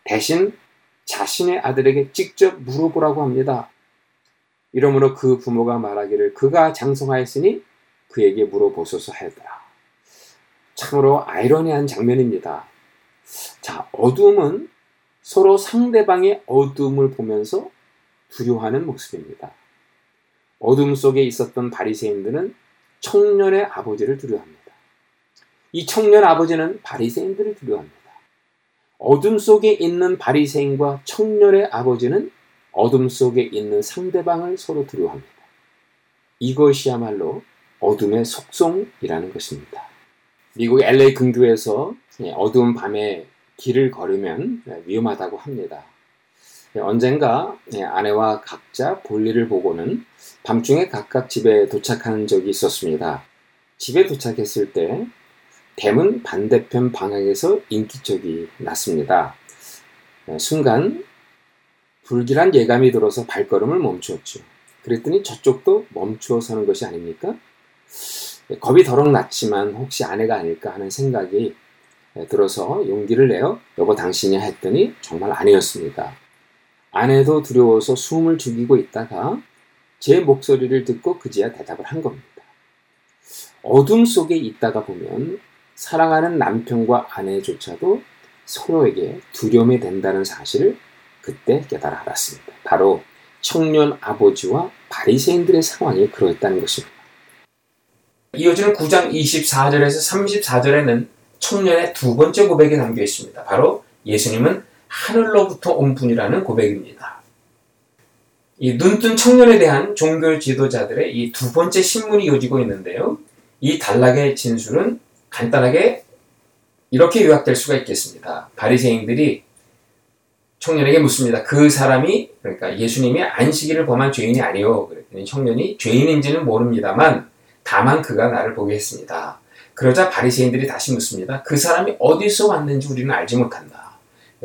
대신 자신의 아들에게 직접 물어보라고 합니다. 이러므로 그 부모가 말하기를 그가 장성하였으니 그에게 물어보소서 하였더라. 참으로 아이러니한 장면입니다. 자, 어둠은 서로 상대방의 어둠을 보면서 두려워하는 모습입니다. 어둠 속에 있었던 바리새인들은 청년의 아버지를 두려워합니다. 이 청년 아버지는 바리새인들을 두려워합니다. 어둠 속에 있는 바리새인과 청년의 아버지는 어둠 속에 있는 상대방을 서로 두려워합니다. 이것이야말로 어둠의 속성이라는 것입니다. 미국 LA 근교에서 어두운 밤에 길을 걸으면 위험하다고 합니다. 언젠가 아내와 각자 볼일을 보고는 밤중에 각각 집에 도착하는 적이 있었습니다. 집에 도착했을 때 댐은 반대편 방향에서 인기척이 났습니다. 순간 불길한 예감이 들어서 발걸음을 멈추었죠. 그랬더니 저쪽도 멈추어 서는 것이 아닙니까? 겁이 더럭 났지만 혹시 아내가 아닐까 하는 생각이 들어서 용기를 내어 여보 당신이 했더니 정말 아니었습니다. 아내도 두려워서 숨을 죽이고 있다가 제 목소리를 듣고 그제야 대답을 한 겁니다. 어둠 속에 있다가 보면 사랑하는 남편과 아내조차도 서로에게 두려움이 된다는 사실을 그때 깨달아 알았습니다. 바로 청년 아버지와 바리새인들의 상황이 그러했다는 것입니다. 이어지는 9장 24절에서 34절에는 청년의 두 번째 고백이 담겨 있습니다. 바로 예수님은 하늘로부터 온 분이라는 고백입니다. 이 눈뜬 청년에 대한 종교 지도자들의 이 두 번째 신문이 이어지고 있는데요. 이 단락의 진술은 간단하게 이렇게 요약될 수가 있겠습니다. 바리새인들이 청년에게 묻습니다. 그 사람이 그러니까 예수님이 안식일을 범한 죄인이 아니요. 그랬더니 청년이 죄인인지는 모릅니다만 다만 그가 나를 보게 했습니다. 그러자 바리새인들이 다시 묻습니다. 그 사람이 어디서 왔는지 우리는 알지 못한다.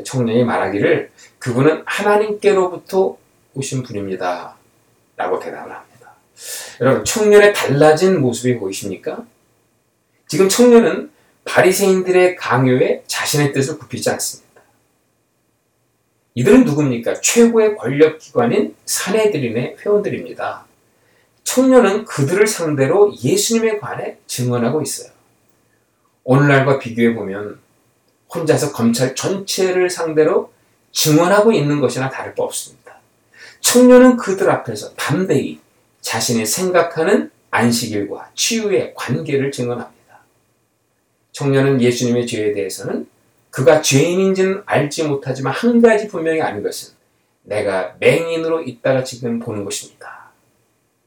청년이 말하기를 그분은 하나님께로부터 오신 분입니다. 라고 대답을 합니다. 여러분 청년의 달라진 모습이 보이십니까? 지금 청년은 바리새인들의 강요에 자신의 뜻을 굽히지 않습니다. 이들은 누굽니까? 최고의 권력 기관인 사내들인의 회원들입니다. 청년은 그들을 상대로 예수님에 관해 증언하고 있어요. 오늘날과 비교해 보면 혼자서 검찰 전체를 상대로 증언하고 있는 것이나 다를 바 없습니다. 청년은 그들 앞에서 담대히 자신이 생각하는 안식일과 치유의 관계를 증언합니다. 청년은 예수님의 죄에 대해서는 그가 죄인인지는 알지 못하지만 한 가지 분명히 아는 것은 내가 맹인으로 있다가 지금 보는 것입니다.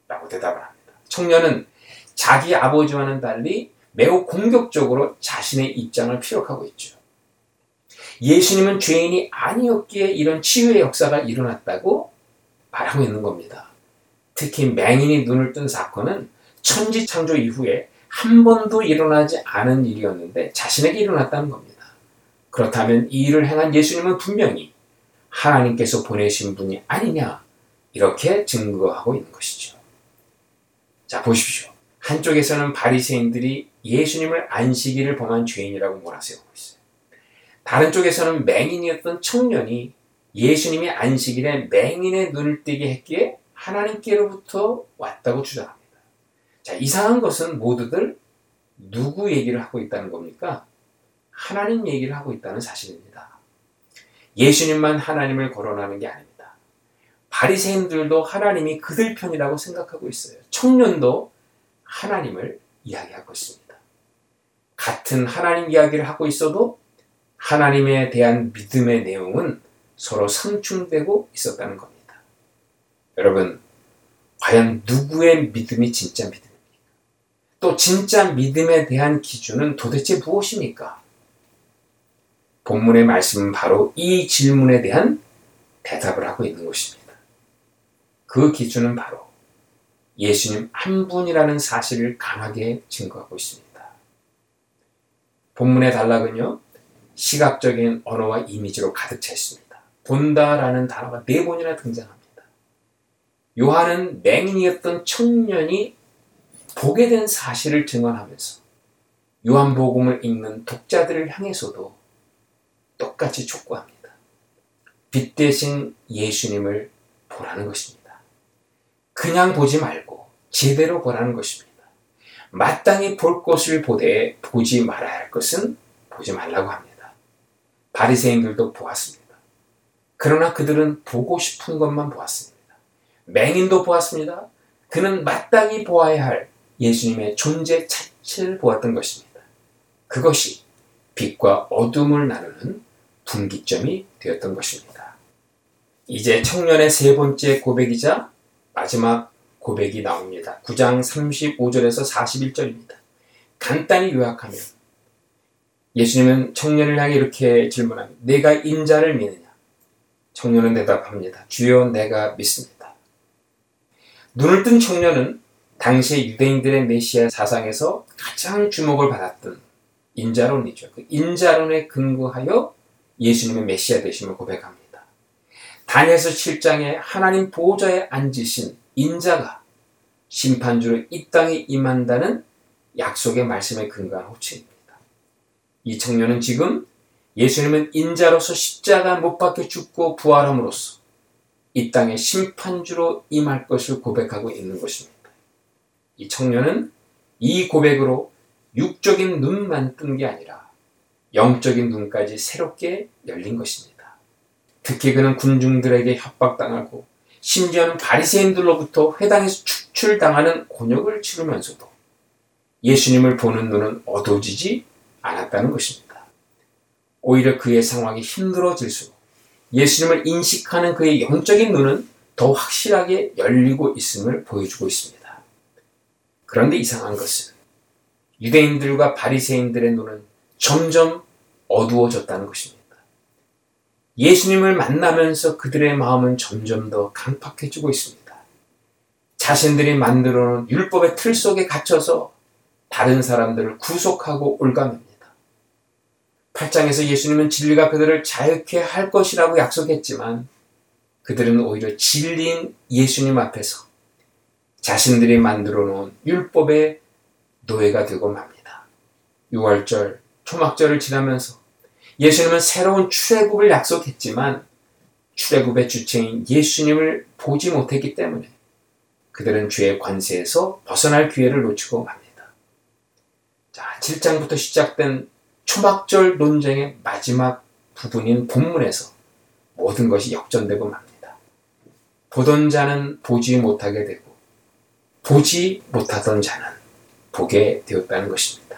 라고 대답을 합니다. 청년은 자기 아버지와는 달리 매우 공격적으로 자신의 입장을 피력하고 있죠. 예수님은 죄인이 아니었기에 이런 치유의 역사가 일어났다고 말하고 있는 겁니다. 특히 맹인이 눈을 뜬 사건은 천지 창조 이후에 한 번도 일어나지 않은 일이었는데 자신에게 일어났다는 겁니다. 그렇다면 이 일을 행한 예수님은 분명히 하나님께서 보내신 분이 아니냐 이렇게 증거하고 있는 것이죠. 자 보십시오. 한쪽에서는 바리새인들이 예수님을 안식일을 범한 죄인이라고 몰아세우고 있어요. 다른 쪽에서는 맹인이었던 청년이 예수님이 안식일에 맹인의 눈을 뜨게 했기에 하나님께로부터 왔다고 주장합니다. 자, 이상한 것은 모두들 누구 얘기를 하고 있다는 겁니까? 하나님 얘기를 하고 있다는 사실입니다. 예수님만 하나님을 거론하는 게 아닙니다. 바리새인들도 하나님이 그들 편이라고 생각하고 있어요. 청년도 하나님을 이야기하고 있습니다. 같은 하나님 이야기를 하고 있어도 하나님에 대한 믿음의 내용은 서로 상충되고 있었다는 겁니다. 여러분, 과연 누구의 믿음이 진짜 믿음? 또 진짜 믿음에 대한 기준은 도대체 무엇입니까? 본문의 말씀은 바로 이 질문에 대한 대답을 하고 있는 것입니다. 그 기준은 바로 예수님 한 분이라는 사실을 강하게 증거하고 있습니다. 본문의 단락은요, 시각적인 언어와 이미지로 가득 차 있습니다. 본다라는 단어가 네 번이나 등장합니다. 요한은 맹인이었던 청년이 보게 된 사실을 증언하면서 요한복음을 읽는 독자들을 향해서도 똑같이 촉구합니다. 빛 대신 예수님을 보라는 것입니다. 그냥 보지 말고 제대로 보라는 것입니다. 마땅히 볼 것을 보되 보지 말아야 할 것은 보지 말라고 합니다. 바리새인들도 보았습니다. 그러나 그들은 보고 싶은 것만 보았습니다. 맹인도 보았습니다. 그는 마땅히 보아야 할 예수님의 존재 자체를 보았던 것입니다. 그것이 빛과 어둠을 나누는 분기점이 되었던 것입니다. 이제 청년의 세 번째 고백이자 마지막 고백이 나옵니다. 9장 35절에서 41절입니다. 간단히 요약하면 예수님은 청년을 향해 이렇게 질문합니다. 내가 인자를 믿느냐? 청년은 대답합니다. 주여 내가 믿습니다. 눈을 뜬 청년은 당시의 유대인들의 메시아 사상에서 가장 주목을 받았던 인자론이죠. 그 인자론에 근거하여 예수님의 메시아 되심을 고백합니다. 다니엘서 7장에 하나님 보호자에 앉으신 인자가 심판주로 이 땅에 임한다는 약속의 말씀에 근거한 호칭입니다. 이 청년은 지금 예수님은 인자로서 십자가 못 박혀 죽고 부활함으로써 이 땅의 심판주로 임할 것을 고백하고 있는 것입니다. 이 청년은 이 고백으로 육적인 눈만 뜬 게 아니라 영적인 눈까지 새롭게 열린 것입니다. 특히 그는 군중들에게 협박당하고 심지어는 바리새인들로부터 회당에서 축출당하는 곤욕을 치르면서도 예수님을 보는 눈은 어두워지지 않았다는 것입니다. 오히려 그의 상황이 힘들어질수록 예수님을 인식하는 그의 영적인 눈은 더 확실하게 열리고 있음을 보여주고 있습니다. 그런데 이상한 것은 유대인들과 바리새인들의 눈은 점점 어두워졌다는 것입니다. 예수님을 만나면서 그들의 마음은 점점 더 강팍해지고 있습니다. 자신들이 만들어 놓은 율법의 틀 속에 갇혀서 다른 사람들을 구속하고 올가맵니다. 8장에서 예수님은 진리가 그들을 자유케 할 것이라고 약속했지만 그들은 오히려 진리인 예수님 앞에서 자신들이 만들어 놓은 율법의 노예가 되고 맙니다. 6월절, 초막절을 지나면서 예수님은 새로운 출애굽을 약속했지만 출애굽의 주체인 예수님을 보지 못했기 때문에 그들은 죄의 관세에서 벗어날 기회를 놓치고 맙니다. 자, 7장부터 시작된 초막절 논쟁의 마지막 부분인 본문에서 모든 것이 역전되고 맙니다. 보던 자는 보지 못하게 되고 보지 못하던 자는 보게 되었다는 것입니다.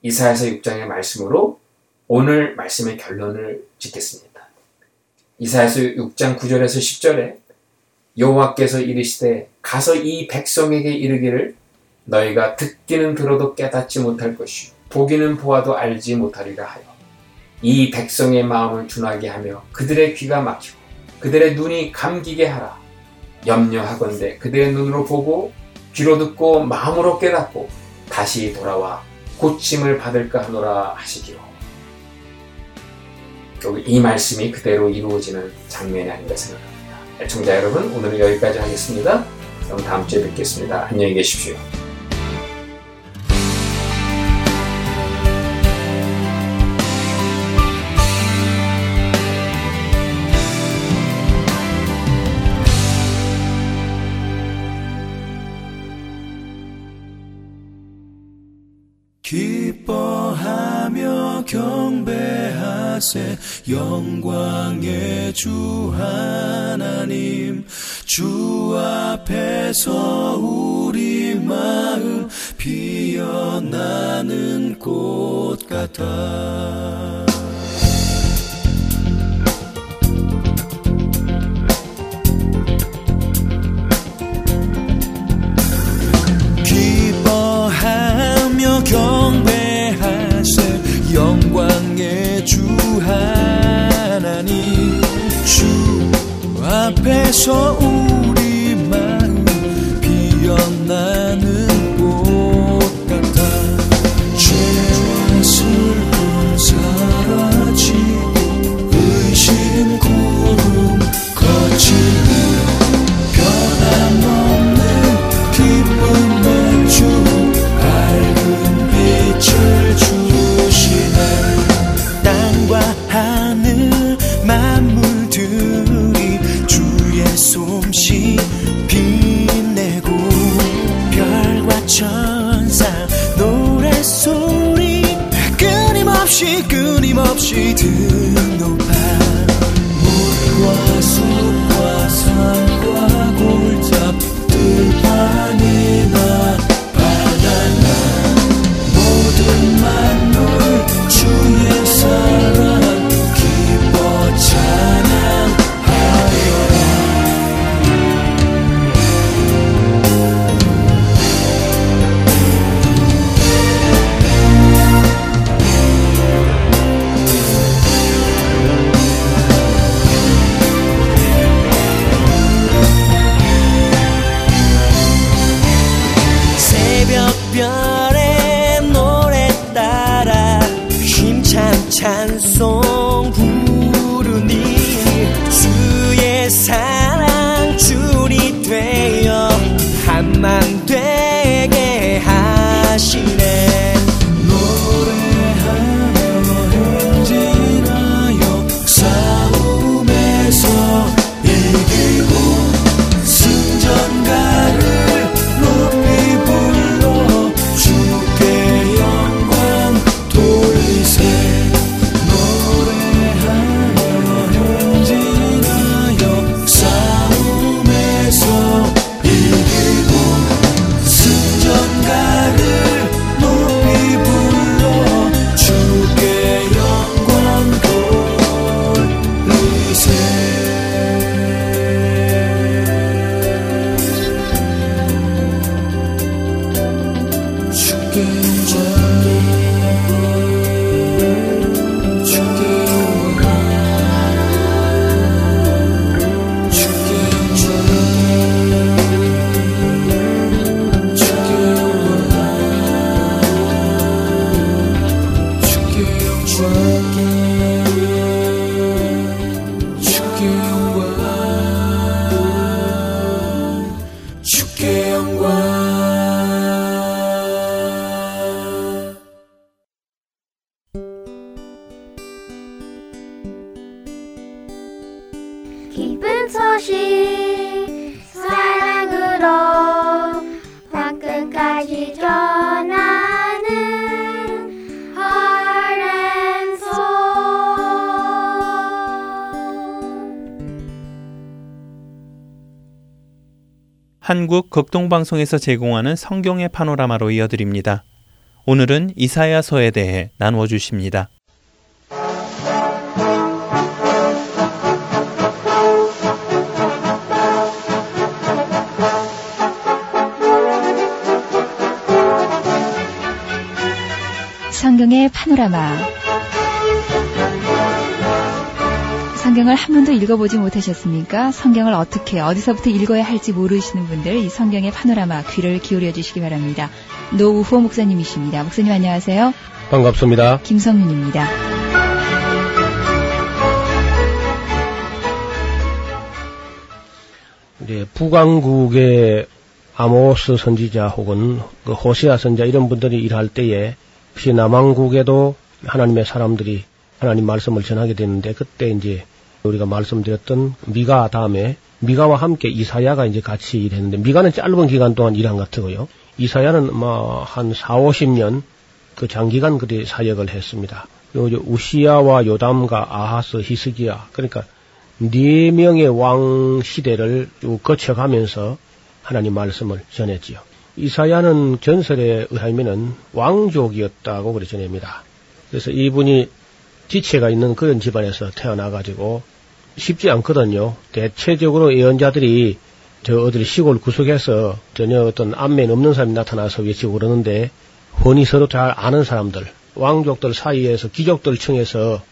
이사야서 6장의 말씀으로 오늘 말씀의 결론을 짓겠습니다. 이사야서 6장 9절에서 10절에 여호와께서 이르시되 가서 이 백성에게 이르기를 너희가 듣기는 들어도 깨닫지 못할 것이요 보기는 보아도 알지 못하리라 하여 이 백성의 마음을 둔하게 하며 그들의 귀가 막히고 그들의 눈이 감기게 하라 염려하건대 그들의 눈으로 보고 귀로 듣고 마음으로 깨닫고 다시 돌아와 고침을 받을까 하노라 하시기로. 이 말씀이 그대로 이루어지는 장면이 아닌가 생각합니다. 애청자 여러분, 오늘은 여기까지 하겠습니다. 그럼 다음 주에 뵙겠습니다. 안녕히 계십시오. 기뻐하며 경배하세. 영광의 주 하나님. 주 앞에서 우리 마음 피어나는 꽃 같아 경배하세 영광의 주 하나님 주 앞에서 우리 마음 피어나는 끊임 소식 사랑으로 땅끝까지 전하는 아랜소 한국 극동방송에서 제공하는 성경의 파노라마로 이어드립니다. 오늘은 이사야서에 대해 나누어 주십니다. 성경의 파노라마. 성경을 한 번도 읽어보지 못하셨습니까? 성경을 어떻게, 어디서부터 읽어야 할지 모르시는 분들, 이 성경의 파노라마 귀를 기울여 주시기 바랍니다. 노우호 목사님이십니다. 목사님 안녕하세요. 반갑습니다. 김성윤입니다. 이제 북왕국의 아모스 선지자 혹은 그 호세아 선자 이런 분들이 일할 때에 혹시 남왕국에도 하나님의 사람들이 하나님 말씀을 전하게 되는데 그때 이제 우리가 말씀드렸던 미가 다음에 미가와 함께 이사야가 이제 같이 일했는데 미가는 짧은 기간 동안 일한 것 같고요. 이사야는 뭐한 4, 50년 그 장기간 그리 사역을 했습니다. 요 이제 우시야와 요담과 아하스, 히스기야 그러니까 네 명의 왕 시대를 쭉 거쳐가면서 하나님 말씀을 전했지요. 이사야는 전설에 의하면은 왕족이었다고 그래 전합니다. 그래서 이분이 지체가 있는 그런 집안에서 태어나가지고 쉽지 않거든요. 대체적으로 예언자들이 저 어디 시골 구석에서 전혀 어떤 안면 없는 사람이 나타나서 외치고 그러는데 혼이 서로 잘 아는 사람들, 왕족들 사이에서 귀족들 층에서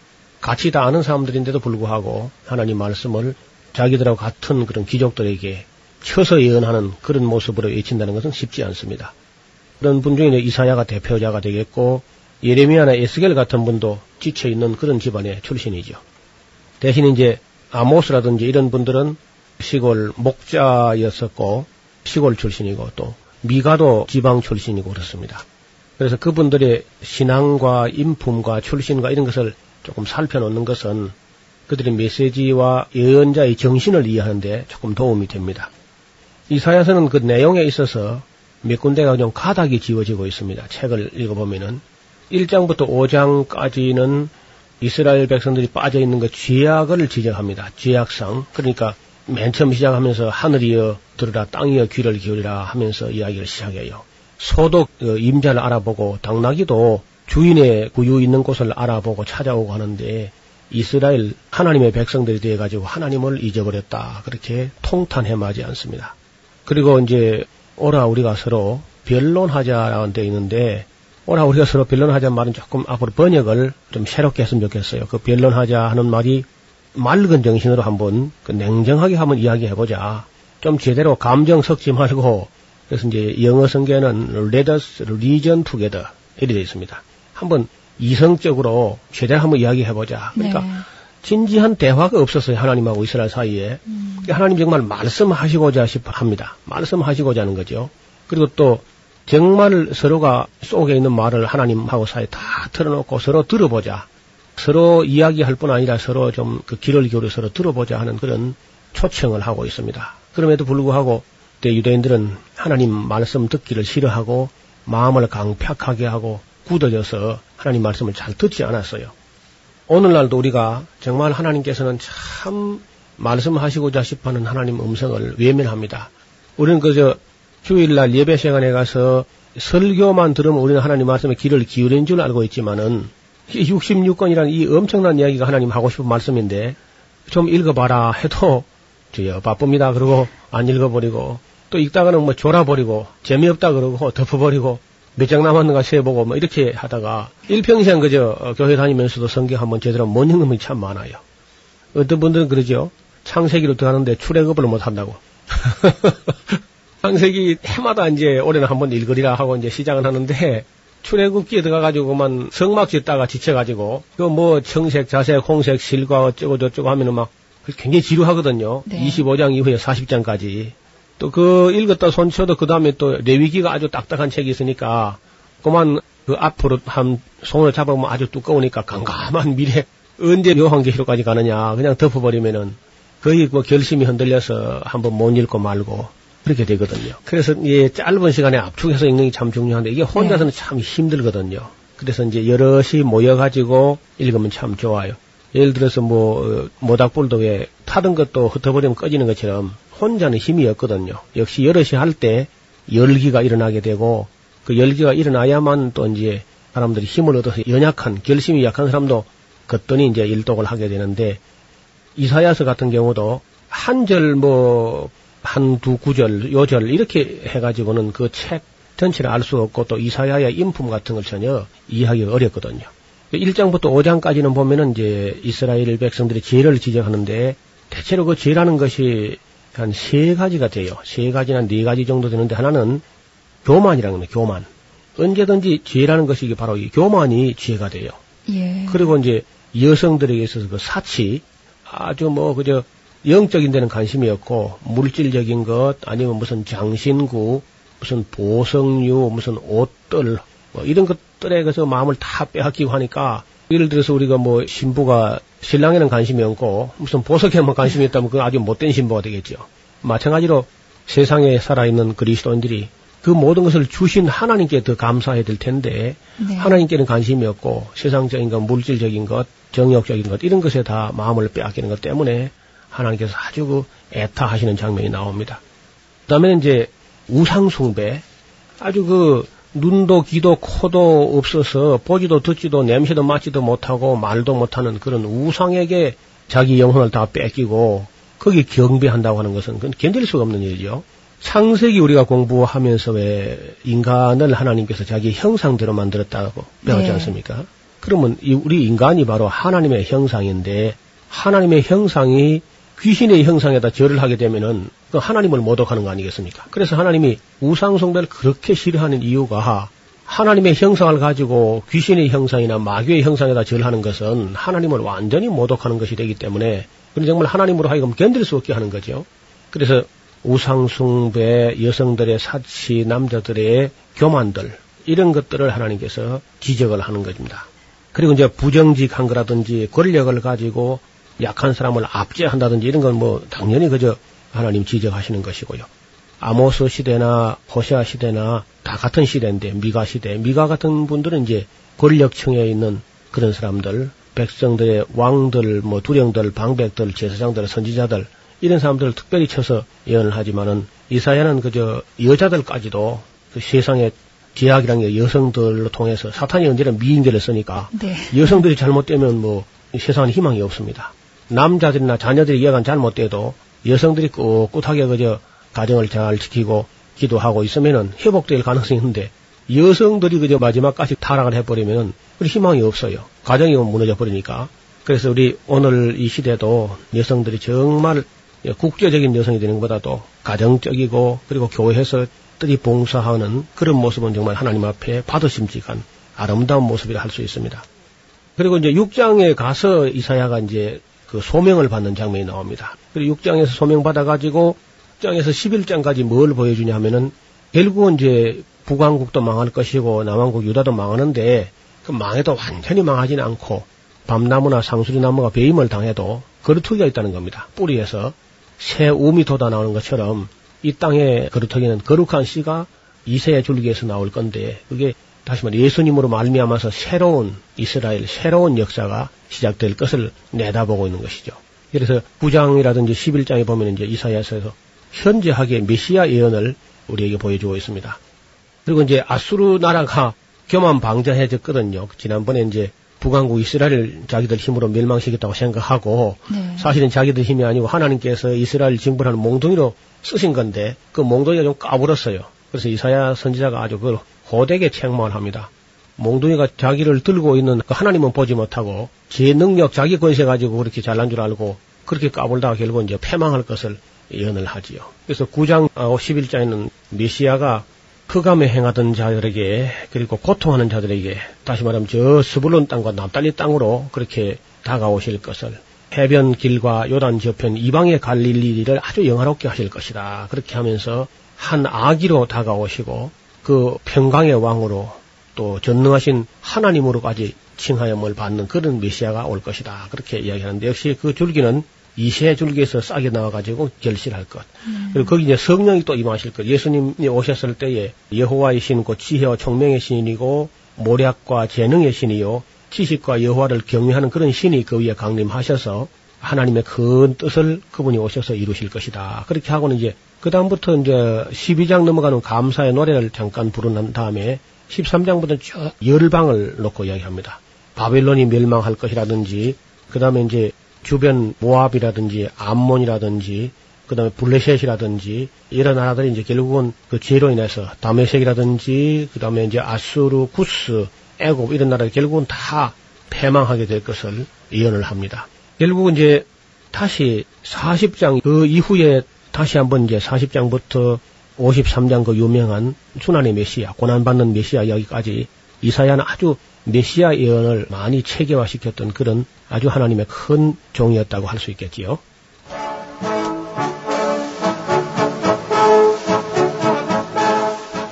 같이 다 아는 사람들인데도 불구하고 하나님 말씀을 자기들하고 같은 그런 귀족들에게 쳐서 예언하는 그런 모습으로 외친다는 것은 쉽지 않습니다. 그런 분 중에 이사야가 대표자가 되겠고 예레미야나 에스겔 같은 분도 지쳐 있는 그런 집안의 출신이죠. 대신 이제 아모스라든지 이런 분들은 시골 목자였었고 시골 출신이고 또 미가도 지방 출신이고 그렇습니다. 그래서 그분들의 신앙과 인품과 출신과 이런 것을 조금 살펴놓는 것은 그들의 메시지와 예언자의 정신을 이해하는데 조금 도움이 됩니다. 이사야서는 그 내용에 있어서 몇 군데가 좀 가닥이 지워지고 있습니다. 책을 읽어보면은 1장부터 5장까지는 이스라엘 백성들이 빠져 있는 그 죄악을 지적합니다. 죄악상. 그러니까 맨 처음 시작하면서 하늘이여 들으라 땅이여 귀를 기울이라 하면서 이야기를 시작해요. 소도 그 임자를 알아보고 당나귀도 주인의 구유 있는 곳을 알아보고 찾아오고 하는데 이스라엘 하나님의 백성들이 되어 가지고 하나님을 잊어버렸다. 그렇게 통탄해 마지 않습니다. 그리고 이제 오라 우리가 서로 변론하자라는 데 있는데 오라 우리가 서로 변론하자 말은 조금 앞으로 번역을 좀 새롭게 했으면 좋겠어요. 그 변론하자 하는 말이 맑은 정신으로 한번 그 냉정하게 한번 이야기해보자. 좀 제대로 감정 섞지 말고 그래서 이제 영어 성경에는 let us reason together 이렇게 되어 있습니다. 한번 이성적으로 제대로 한번 이야기해보자. 그러니까 네. 진지한 대화가 없었어요. 하나님하고 이스라엘 사이에. 음. 하나님 정말 말씀하시고자 싶어 합니다. 말씀하시고자 하는 거죠. 그리고 또 정말 서로가 속에 있는 말을 하나님하고 사이에 다 털어놓고 서로 들어보자. 서로 이야기할 뿐 아니라 서로 좀그 귀를 기울여 서로 들어보자 하는 그런 초청을 하고 있습니다. 그럼에도 불구하고 그때 유대인들은 하나님 말씀 듣기를 싫어하고 마음을 강팍하게 하고 굳어져서 하나님 말씀을 잘 듣지 않았어요. 오늘날도 우리가 정말 하나님께서는 참 말씀하시고자 싶어하는 하나님 음성을 외면합니다. 우리는 그저 주일날 예배 시간에 가서 설교만 들으면 우리는 하나님 말씀에 귀를 기울인 줄 알고 있지만은 이 66권이라는 이 엄청난 이야기가 하나님 하고 싶은 말씀인데 좀 읽어봐라 해도 저요 바쁩니다. 그러고 안 읽어버리고 또 읽다가는 뭐 졸아버리고 재미없다 그러고 덮어버리고 몇 장 남았는가 세보고 뭐 이렇게 하다가 일평생 그저 어, 교회 다니면서도 성경 한번 제대로 못 읽는 분이 참 많아요. 어떤 분들은 그러죠. 창세기로 들어가는데 출애굽을 못 한다고. 창세기 해마다 이제 올해는 한번 읽으리라 하고 이제 시작을 하는데 출애굽기에 들어가가지고 그만 성막 짓다가 지쳐가지고 그뭐 청색, 자색, 홍색, 실과 어쩌고 저쩌고 하면은 막 굉장히 지루하거든요. 네. 25장 이후에 40장까지. 또 그 읽었다 손쳐도 그 다음에 또 레위기가 아주 딱딱한 책이 있으니까 그만 그 앞으로 한 손을 잡으면 아주 두꺼우니까 깜깜한 미래 언제 요한계시록까지 가느냐 그냥 덮어버리면은 거의 뭐 결심이 흔들려서 한번 못 읽고 말고 그렇게 되거든요. 그래서 이 짧은 시간에 압축해서 읽는 게 참 중요한데 이게 혼자서는 참 힘들거든요. 그래서 이제 여럿이 모여가지고 읽으면 참 좋아요. 예를 들어서 뭐 어, 모닥불도 왜 타던 것도 흩어버리면 꺼지는 것처럼 혼자는 힘이 없거든요. 역시 여럿이 할 때 열기가 일어나게 되고 그 열기가 일어나야만 또 이제 사람들이 힘을 얻어서 연약한 결심이 약한 사람도 걷더니 이제 일독을 하게 되는데 이사야서 같은 경우도 한 절 뭐 한 두 구절 요절 이렇게 해가지고는 그 책 전체를 알 수 없고 또 이사야의 인품 같은 걸 전혀 이해하기가 어렵거든요. 1장부터 5장까지는 보면은 이제 이스라엘 백성들이 죄를 지적하는데 대체로 그 죄라는 것이 한 세 가지가 돼요. 세 가지나 네 가지 정도 되는데 하나는 교만이라는 거예요. 교만. 언제든지 죄라는 것이 이게 바로 이 교만이 죄가 돼요. 예. 그리고 이제 여성들에게 있어서 그 사치 아주 뭐 그저 영적인 데는 관심이 없고 물질적인 것 아니면 무슨 장신구 무슨 보석류 무슨 옷들 뭐 이런 것들에 그래서 마음을 다 빼앗기고 하니까 예를 들어서 우리가 뭐 신부가 신랑에는 관심이 없고 무슨 보석에만 관심이 있다면 그건 아주 못된 신부가 되겠죠. 마찬가지로 세상에 살아있는 그리스도인들이 그 모든 것을 주신 하나님께 더 감사해야 될 텐데 네. 하나님께는 관심이 없고 세상적인 것, 물질적인 것, 정욕적인 것 이런 것에 다 마음을 빼앗기는 것 때문에 하나님께서 아주 그 애타하시는 장면이 나옵니다. 그다음에 이제 우상 숭배 아주 그 눈도 귀도 코도 없어서 보지도 듣지도 냄새도 맡지도 못하고 말도 못하는 그런 우상에게 자기 영혼을 다 뺏기고 거기 경배한다고 하는 것은 그건 견딜 수가 없는 일이죠. 창세기 우리가 공부하면서 왜 인간을 하나님께서 자기 형상대로 만들었다고 배웠지 네. 않습니까? 그러면 이 우리 인간이 바로 하나님의 형상인데 하나님의 형상이 귀신의 형상에다 절을 하게 되면은 그 하나님을 모독하는 거 아니겠습니까? 그래서 하나님이 우상숭배를 그렇게 싫어하는 이유가 하나님의 형상을 가지고 귀신의 형상이나 마귀의 형상에다 절하는 것은 하나님을 완전히 모독하는 것이 되기 때문에 그건 정말 하나님으로 하여금 견딜 수 없게 하는 거죠. 그래서 우상숭배, 여성들의 사치, 남자들의 교만들 이런 것들을 하나님께서 지적을 하는 것입니다. 그리고 이제 부정직한 거라든지 권력을 가지고 약한 사람을 압제한다든지 이런 건 뭐 당연히 그저 하나님 지적하시는 것이고요. 아모스 시대나 호세아 시대나 다 같은 시대인데 미가 시대, 미가 같은 분들은 이제 권력층에 있는 그런 사람들, 백성들의 왕들, 뭐 두령들, 방백들, 제사장들, 선지자들 이런 사람들을 특별히 쳐서 예언을 하지만은 이사야는 그저 여자들까지도 그 세상의 제약이라는 게 여성들로 통해서 사탄이 언제나 미인계를 쓰니까 네. 여성들이 잘못되면 뭐 세상에 희망이 없습니다. 남자들이나 자녀들이 이해가 잘 못돼도 여성들이 꿋꿋하게 그저 가정을 잘 지키고 기도하고 있으면은 회복될 가능성이 있는데 여성들이 그저 마지막까지 타락을 해버리면은 그 희망이 없어요. 가정이 무너져 버리니까. 그래서 우리 오늘 이 시대도 여성들이 정말 국제적인 여성이 되는 것보다도 가정적이고 그리고 교회에서 뜰이 봉사하는 그런 모습은 정말 하나님 앞에 받으심직한 아름다운 모습이라 할 수 있습니다. 그리고 이제 6장에 가서 이사야가 이제 그 소명을 받는 장면이 나옵니다. 그리고 6장에서 소명 받아가지고 6장에서 11장까지 뭘 보여주냐 하면은 결국은 이제 북왕국도 망할 것이고 남왕국 유다도 망하는데 그 망해도 완전히 망하지는 않고 밤나무나 상수리나무가 배임을 당해도 거루터기가 있다는 겁니다. 뿌리에서 새 우미 돋아 나오는 것처럼 이 땅에 거루터기는 거룩한 씨가 이세의 줄기에서 나올 건데 그게 다시 말해 예수님으로 말미암아서 새로운 이스라엘 새로운 역사가 시작될 것을 내다보고 있는 것이죠. 그래서 9장이라든지 11장에 보면 이제 이사야서에서 현재하게 메시아 예언을 우리에게 보여주고 있습니다. 그리고 이제 아수르 나라가 교만 방자해졌거든요. 지난번에 이제 북왕국 이스라엘 자기들 힘으로 멸망시켰다고 생각하고 네. 사실은 자기들 힘이 아니고 하나님께서 이스라엘 징벌하는 몽둥이로 쓰신 건데 그 몽둥이가 좀 까불었어요. 그래서 이사야 선지자가 아주 그걸 호되게 책망을 합니다. 몽둥이가 자기를 들고 있는 그 하나님은 보지 못하고 제 능력, 자기 권세 가지고 그렇게 잘난 줄 알고 그렇게 까불다가 결국 이제 패망할 것을 예언을 하지요. 그래서 9장 11장에는 메시아가 흑암에 행하던 자들에게 그리고 고통하는 자들에게 다시 말하면 저 스불론 땅과 납달리 땅으로 그렇게 다가오실 것을 해변 길과 요단 저편 이방의 갈릴리를 아주 영화롭게 하실 것이다. 그렇게 하면서 한 아기로 다가오시고 그 평강의 왕으로 또 전능하신 하나님으로까지 칭하염을 받는 그런 메시아가 올 것이다. 그렇게 이야기하는데 역시 그 줄기는 이세 줄기에서 싹이 나와가지고 결실할 것. 음. 그리고 거기 이제 성령이 또 임하실 것. 예수님이 오셨을 때에 여호와의 신고 지혜와 총명의 신이고 모략과 재능의 신이요 지식과 여호와를 경외하는 그런 신이 그 위에 강림하셔서 하나님의 큰 뜻을 그분이 오셔서 이루실 것이다. 그렇게 하고는 이제 그 다음부터 이제 12장 넘어가는 감사의 노래를 잠깐 부르는 다음에 13장부터 쭉 열방을 놓고 이야기합니다. 바벨론이 멸망할 것이라든지 그 다음에 이제 주변 모압이라든지 암몬이라든지 그 다음에 블레셋이라든지 이런 나라들이 이제 결국은 그 죄로 인해서 다메섹이라든지 그 다음에 이제 아수르, 구스, 애굽 이런 나라가 결국은 다 패망하게 될 것을 예언을 합니다. 결국은 이제 다시 40장 그 이후에 다시 한번 이제 40장부터 53장 그 유명한 순환의 메시아, 고난받는 메시아 이야기까지 이사야는 아주 메시아 예언을 많이 체계화시켰던 그런 아주 하나님의 큰 종이었다고 할 수 있겠지요.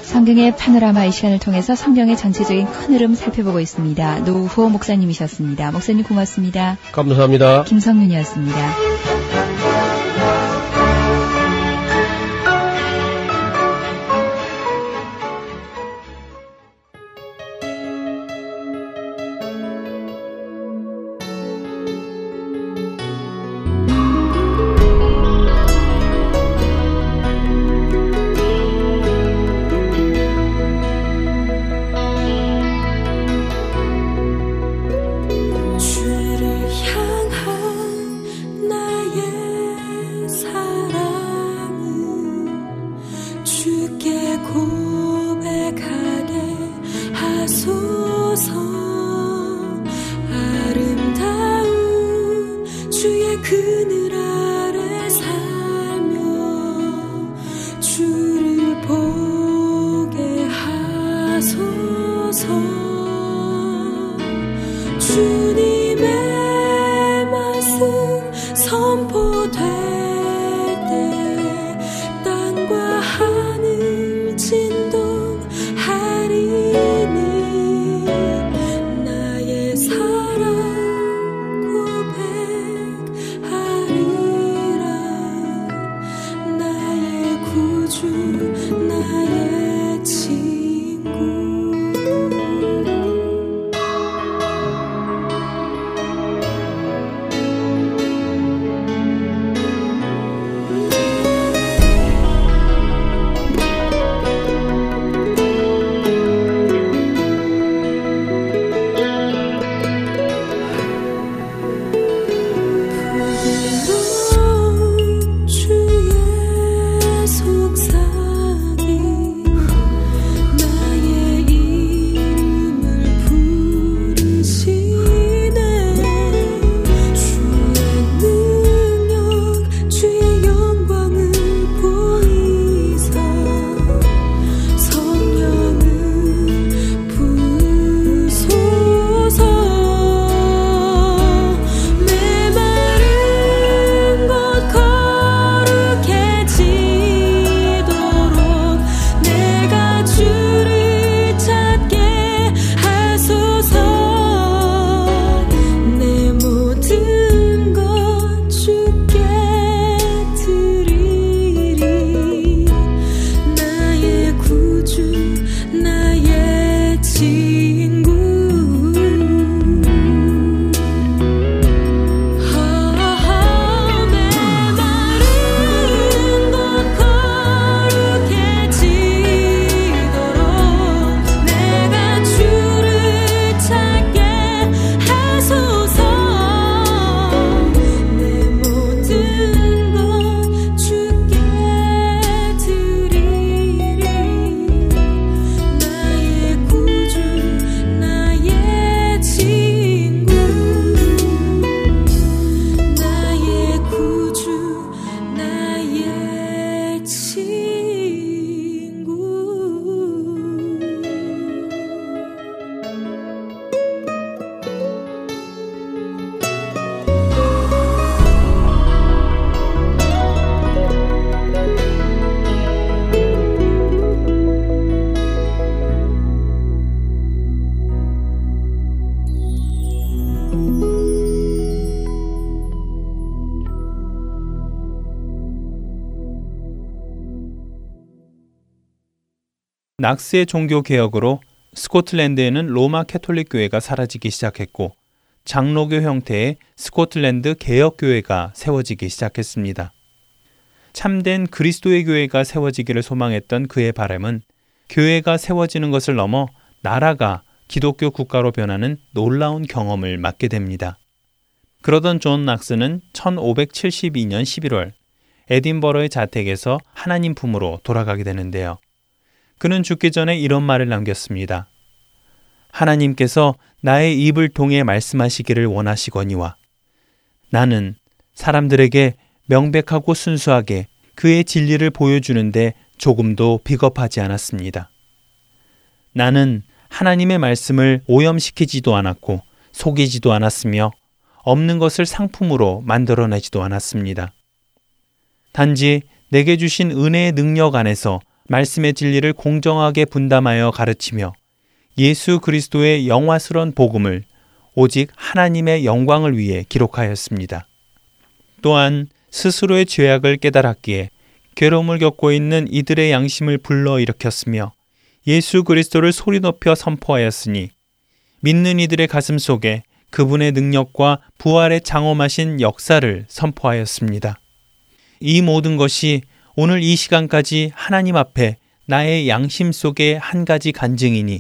성경의 파노라마 이 시간을 통해서 성경의 전체적인 큰 흐름 살펴보고 있습니다. 노후호 목사님이셨습니다. 목사님 고맙습니다. 감사합니다. 김성윤이었습니다. 낙스의 종교 개혁으로 스코틀랜드에는 로마 캐톨릭 교회가 사라지기 시작했고 장로교 형태의 스코틀랜드 개혁 교회가 세워지기 시작했습니다. 참된 그리스도의 교회가 세워지기를 소망했던 그의 바람은 교회가 세워지는 것을 넘어 나라가 기독교 국가로 변하는 놀라운 경험을 맞게 됩니다. 그러던 존 낙스는 1572년 11월 에딘버러의 자택에서 하나님 품으로 돌아가게 되는데요. 그는 죽기 전에 이런 말을 남겼습니다. 하나님께서 나의 입을 통해 말씀하시기를 원하시거니와 나는 사람들에게 명백하고 순수하게 그의 진리를 보여주는데 조금도 비겁하지 않았습니다. 나는 하나님의 말씀을 오염시키지도 않았고 속이지도 않았으며 없는 것을 상품으로 만들어내지도 않았습니다. 단지 내게 주신 은혜의 능력 안에서 말씀의 진리를 공정하게 분담하여 가르치며 예수 그리스도의 영화스러운 복음을 오직 하나님의 영광을 위해 기록하였습니다. 또한 스스로의 죄악을 깨달았기에 괴로움을 겪고 있는 이들의 양심을 불러 일으켰으며 예수 그리스도를 소리 높여 선포하였으니 믿는 이들의 가슴 속에 그분의 능력과 부활의 장엄하신 역사를 선포하였습니다. 이 모든 것이 오늘 이 시간까지 하나님 앞에 나의 양심 속의 한 가지 간증이니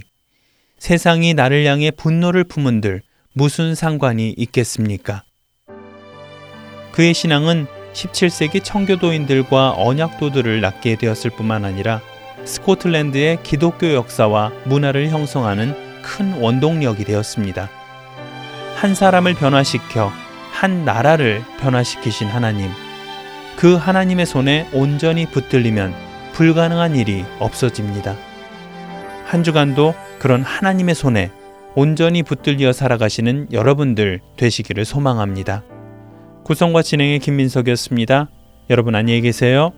세상이 나를 향해 분노를 품은들 무슨 상관이 있겠습니까? 그의 신앙은 17세기 청교도인들과 언약도들을 낳게 되었을 뿐만 아니라 스코틀랜드의 기독교 역사와 문화를 형성하는 큰 원동력이 되었습니다. 한 사람을 변화시켜 한 나라를 변화시키신 하나님. 그 하나님의 손에 온전히 붙들리면 불가능한 일이 없어집니다. 한 주간도 그런 하나님의 손에 온전히 붙들려 살아가시는 여러분들 되시기를 소망합니다. 구성과 진행의 김민석이었습니다. 여러분 안녕히 계세요.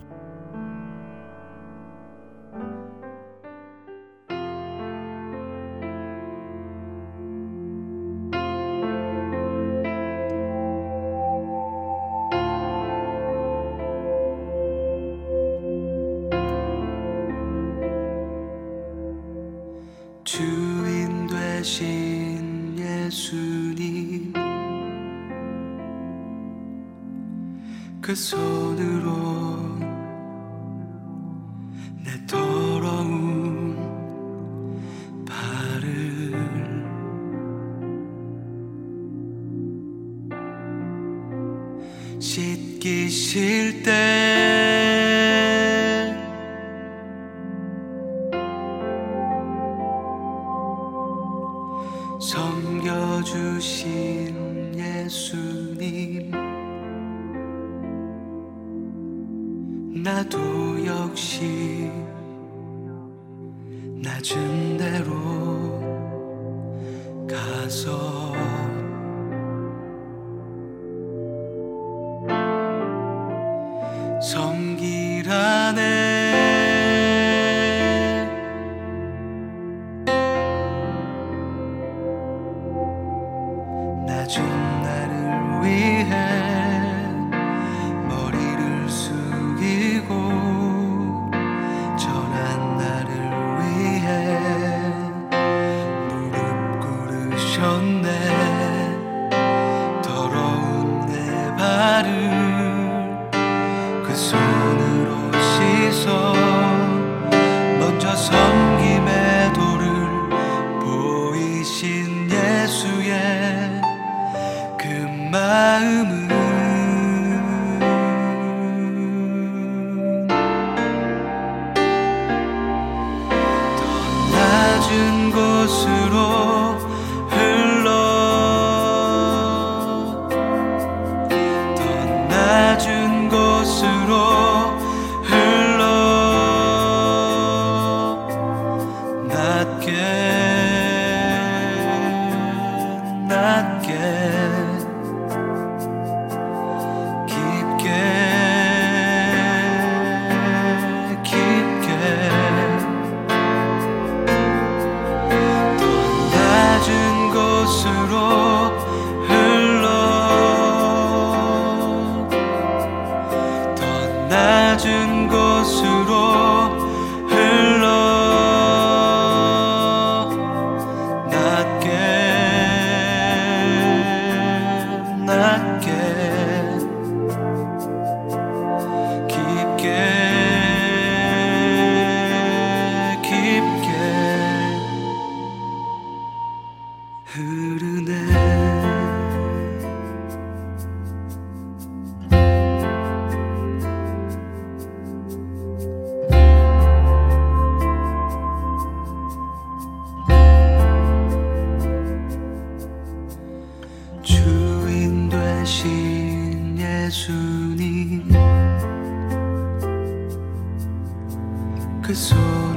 가서 주인 되신 예수님 그 손.